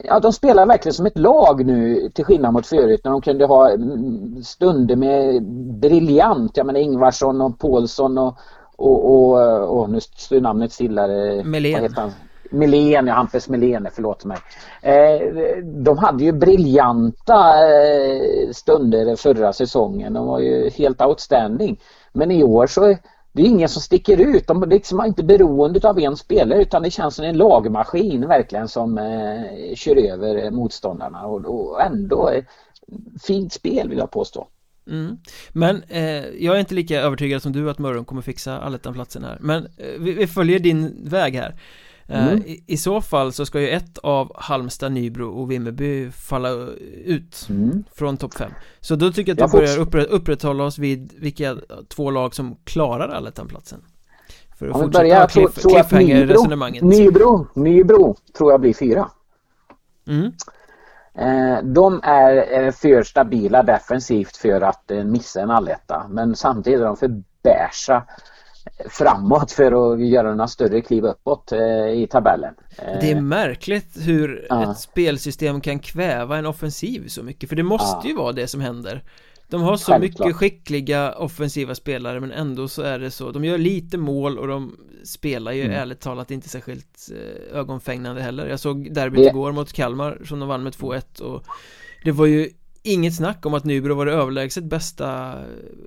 ja, de spelar verkligen som ett lag nu till skillnad mot förut när de kunde ha mm, stunder med briljant, jag menar Ingvarsson och Paulsson och, och, och, och nu står namnet stilla. Melén. Melén, ja Hampus Melén, förlåt mig. Eh, de hade ju briljanta eh, stunder förra säsongen. De var ju helt outstanding. Men i år så det är ingen som sticker ut. De är liksom inte beroende av en spelare utan det känns som en lagmaskin verkligen som eh, kör över eh, motståndarna och, och ändå eh, fint spel vill jag påstå. Mm. Men eh, jag är inte lika övertygad som du att Mörrum kommer fixa allettan-platsen här Men eh, vi, vi, följer din väg här mm. I, I, så fall så ska ju ett av Halmstad, Nybro och Vimmerby falla ut mm. från topp 5 Så då tycker jag att vi börjar upprätt, upprätthålla oss vid vilka två lag som klarar allettan-platsen För att fortsätta börjar, cliff, cliffhanger-resonemanget. Nybro, Nybro tror jag blir fyra. Mm. Eh, de är för stabila defensivt för att eh, missa en alletta. Men samtidigt är de för bärsa framåt för att göra några större kliv uppåt eh, i tabellen. Det är märkligt hur ja. ett spelsystem kan kväva en offensiv så mycket för det måste ju vara det som händer de har så Självklart. mycket skickliga offensiva spelare men ändå så är det så De gör lite mål och de spelar ju mm. ärligt talat inte särskilt eh, ögonfängande heller Jag såg derbyt det... igår mot Kalmar som de vann med 2-1 och Det var ju inget snack om att Nybro var det överlägset bästa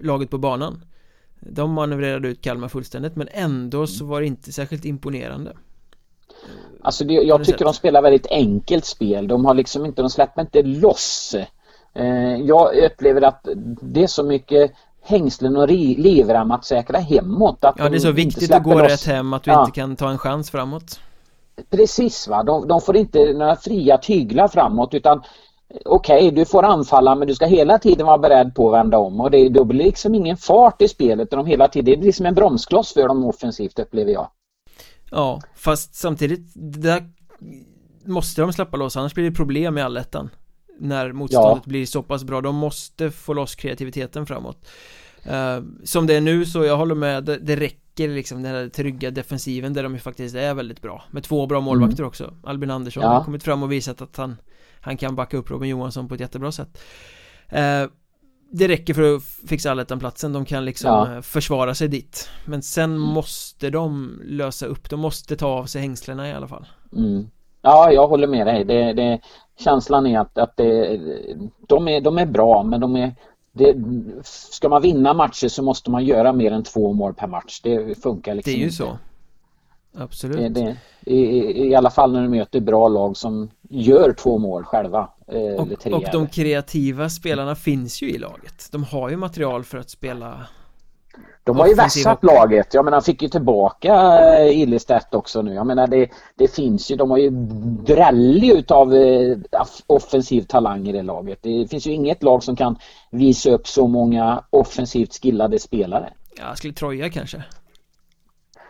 laget på banan De manövrerade ut Kalmar fullständigt men ändå så var det inte särskilt imponerande. Alltså det, jag tycker de spelar väldigt enkelt spel. De har liksom inte, de släpper inte loss. Eh, jag upplever att det är så mycket hängslen och livrem att säkra hemåt att Ja det är så viktigt att gå loss. rätt hem att du ja. inte kan ta en chans framåt. Precis va, de, de får inte några fria tyglar framåt utan Okej, okay, du får anfalla men du ska hela tiden vara beredd på att vända om och det, då blir liksom ingen fart i spelet de hela tiden, det blir liksom en bromskloss för dem offensivt upplever jag Ja, fast samtidigt, där måste de släppa loss annars blir det problem i allettan när motståndet ja. blir så pass bra De måste få loss kreativiteten framåt uh, Som det är nu så jag håller med Det, det räcker liksom den här trygga defensiven där de ju faktiskt är väldigt bra Med två bra målvakter mm. också Albin Andersson ja. har kommit fram och visat att han Han kan backa upp Robin Johansson på ett jättebra sätt uh, det räcker för att fixa allettan-platsen, de kan liksom ja. Eh, försvara sig dit Men sen mm. måste de lösa upp, de måste ta av sig hängslena i alla fall mm. Ja, jag håller med dig. Det, det, känslan är att, att det, de, är, de är bra men de är det, ska man vinna matcher så måste man göra mer än två mål per match. Det funkar liksom Det är ju inte. så. Absolut. Det, det, i, I alla fall när du möter bra lag som gör två mål själva. Eh, och, och de kreativa spelarna finns ju i laget. De har ju material för att spela de har ju vässat laget. Jag menar, fick ju tillbaka eh, Ilestedt också nu. Jag menar, det, det finns ju, de har ju drällig utav eh, offensiv talang i det laget. Det finns ju inget lag som kan visa upp så många offensivt skillade spelare. Ja, skulle Troja kanske?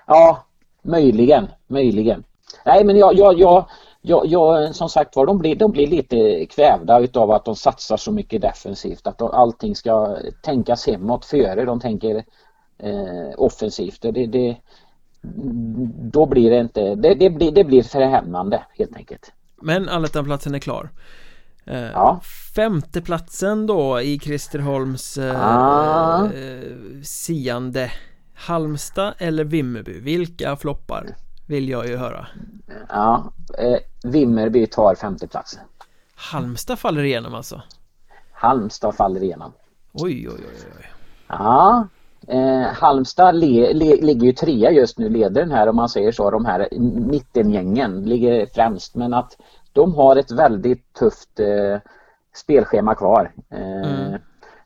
Ja, möjligen, möjligen. Nej, men jag, jag, jag, jag, jag som sagt var, de blir, de blir lite kvävda utav att de satsar så mycket defensivt. Att allting ska tänkas hemåt före de tänker eh, offensivt. Det, det, då blir det inte, det, det, blir, det blir för hämmande helt enkelt. Men allettanplatsen är klar. Eh, ja. Femteplatsen då i Kristerholms eh, ah. eh, siande Halmstad eller Vimmerby, vilka floppar? Vill jag ju höra Ja, eh, Vimmerby tar femteplatsen Halmstad faller igenom alltså? Halmstad faller igenom Oj, oj, oj, oj. Ja, Eh, Halmstad le, le, ligger ju trea just nu, leder den här om man säger så, de här mittengängen ligger främst men att de har ett väldigt tufft eh, spelschema kvar. Eh, mm.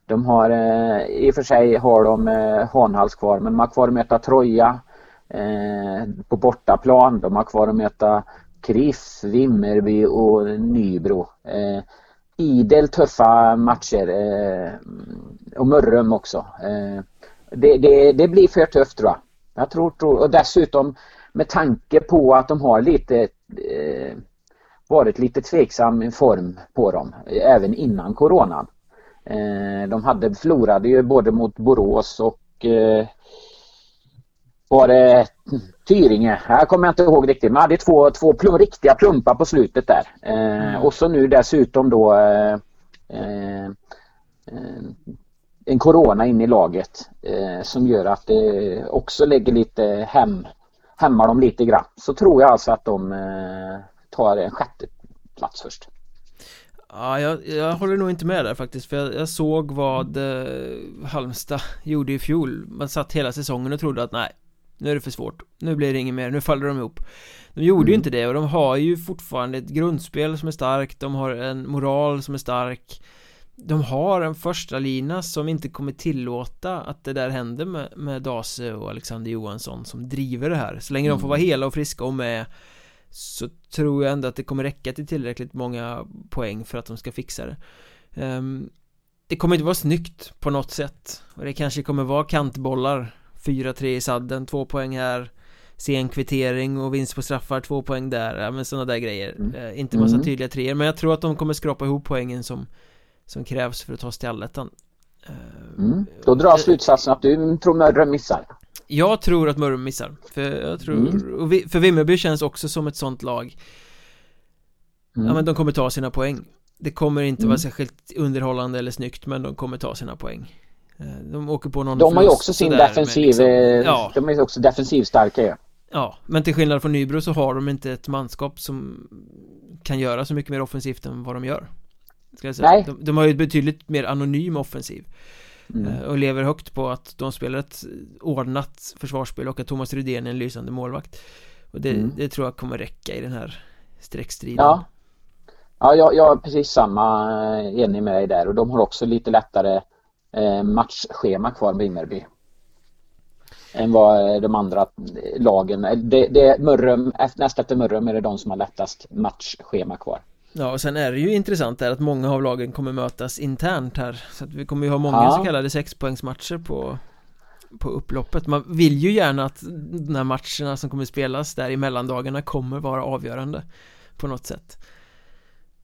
De har, eh, i och för sig har de eh, Hanhals kvar men de har kvar att möta Troja eh, på bortaplan. De har kvar att möta KRIF, Vimmerby och Nybro. Eh, idel tuffa matcher eh, och Mörrum också. Eh, det, det, det blir för tufft tror jag. Jag tror, tror och dessutom med tanke på att de har lite eh, varit lite tveksam form på dem även innan coronan. Eh, de hade förlorade ju både mot Borås och eh, var det Tyringe? Jag kommer inte ihåg riktigt. Men hade två, två plum, riktiga plumpar på slutet där. Eh, mm. Och så nu dessutom då eh, eh, en corona in i laget eh, som gör att det också lägger lite hem, hämmar dem lite grann. Så tror jag alltså att de tar en sjätte plats först. Ja, jag, jag håller nog inte med där faktiskt för jag, jag såg vad eh, Halmstad gjorde i fjol Man satt hela säsongen och trodde att nej Nu är det för svårt Nu blir det inget mer, nu faller de ihop De gjorde mm. ju inte det och de har ju fortfarande ett grundspel som är starkt De har en moral som är stark de har en första lina som inte kommer tillåta att det där händer med, med Dase och Alexander Johansson som driver det här Så länge mm. de får vara mm. hela och friska och med Så tror jag ändå att det kommer räcka till tillräckligt många poäng för att de ska fixa det. Um, Det kommer inte vara snyggt på något sätt. Och det kanske kommer vara kantbollar. 4-3 i sadden, två poäng här. Sen kvittering och vinst på straffar, två poäng där, ja men sådana där grejer. Mm. uh, Inte massa mm. tydliga treor. Men jag tror att de kommer skrapa ihop poängen som Som krävs för att ta sig till allettan uh, mm. Då drar jag slutsatsen att du tror Mörrum missar jag tror att Mörrum missar För jag tror, mm. vi, för Vimmerby känns också som ett sånt lag mm. Ja men de kommer ta sina poäng Det kommer inte mm. vara särskilt underhållande eller snyggt men de kommer ta sina poäng eh, De åker på någon De har ju också sin defensiv, liksom, eh, ja. de är också defensivstarka ju Ja, men till skillnad från Nybro så har de inte ett manskap som kan göra så mycket mer offensivt än vad de gör Ska jag säga. Nej. De, de har ju ett betydligt mer anonym offensiv Mm. Eh, och lever högt på att de spelar ett ordnat försvarsspel och att Thomas Rydén är en lysande målvakt. Och det, mm. det tror jag kommer räcka i den här streckstriden. Ja. Ja, jag, jag är precis samma eh, enig med dig där. Och de har också lite lättare eh, matchschema kvar med Vimmerby än vad de andra lagen, det, det Mörrum, näst efter Mörrum är det de som har lättast matchschema kvar Ja och sen är det ju intressant där att många av lagen kommer mötas internt här. Så att vi kommer ju ha många ja. så kallade sexpoängsmatcher på På upploppet. Man vill ju gärna att de här matcherna som kommer spelas där i mellandagarna kommer vara avgörande På något sätt.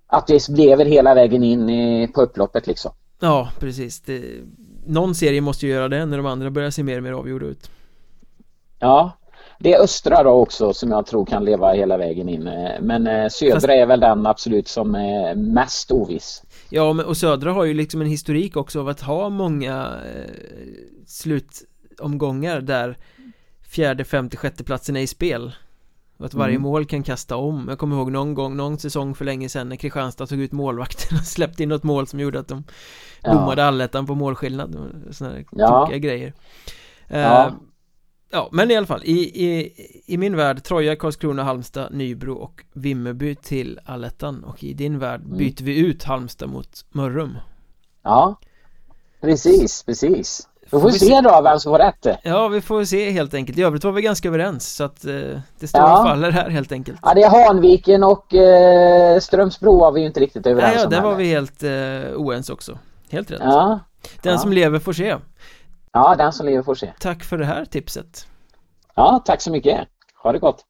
Att det lever hela vägen in i, på upploppet liksom. Ja precis. Det, Någon serie måste ju göra det när de andra börjar se mer och mer avgjorda ut. Ja det är östra då också som jag tror kan leva hela vägen in. Men eh, södra Fast... är väl den absolut som är mest oviss. Ja, men, och södra har ju liksom en historik också av att ha många eh, slutomgångar där fjärde, femte, sjätte platsen är i spel. Och att varje mm. mål kan kasta om. Jag kommer ihåg någon gång, någon säsong för länge sedan när Kristianstad tog ut målvakten och släppte in något mål som gjorde att de domade ja. allettan på målskillnad. Sådana ja. tokiga grejer. Ja. Ja, men i alla fall, i, i, i min värld Troja, Karlskrona, Halmstad, Nybro och Vimmerby till Allettan. Och i din värld mm. byter vi ut Halmstad mot Mörrum. Ja, precis, precis. Då får vi se då vem som får rätt. Ja, vi får se helt enkelt. I övrigt var vi ganska överens så att eh, det står ja. och faller här helt enkelt. Ja, det är Hanviken och eh, Strömsbro var vi ju inte riktigt överens Nej, ja, där var vi helt eh, oense också. Helt rätt. Ja. Den ja. som lever får se Ja, den som lever får se. Tack för det här tipset. Ja, tack så mycket. Ha det gott.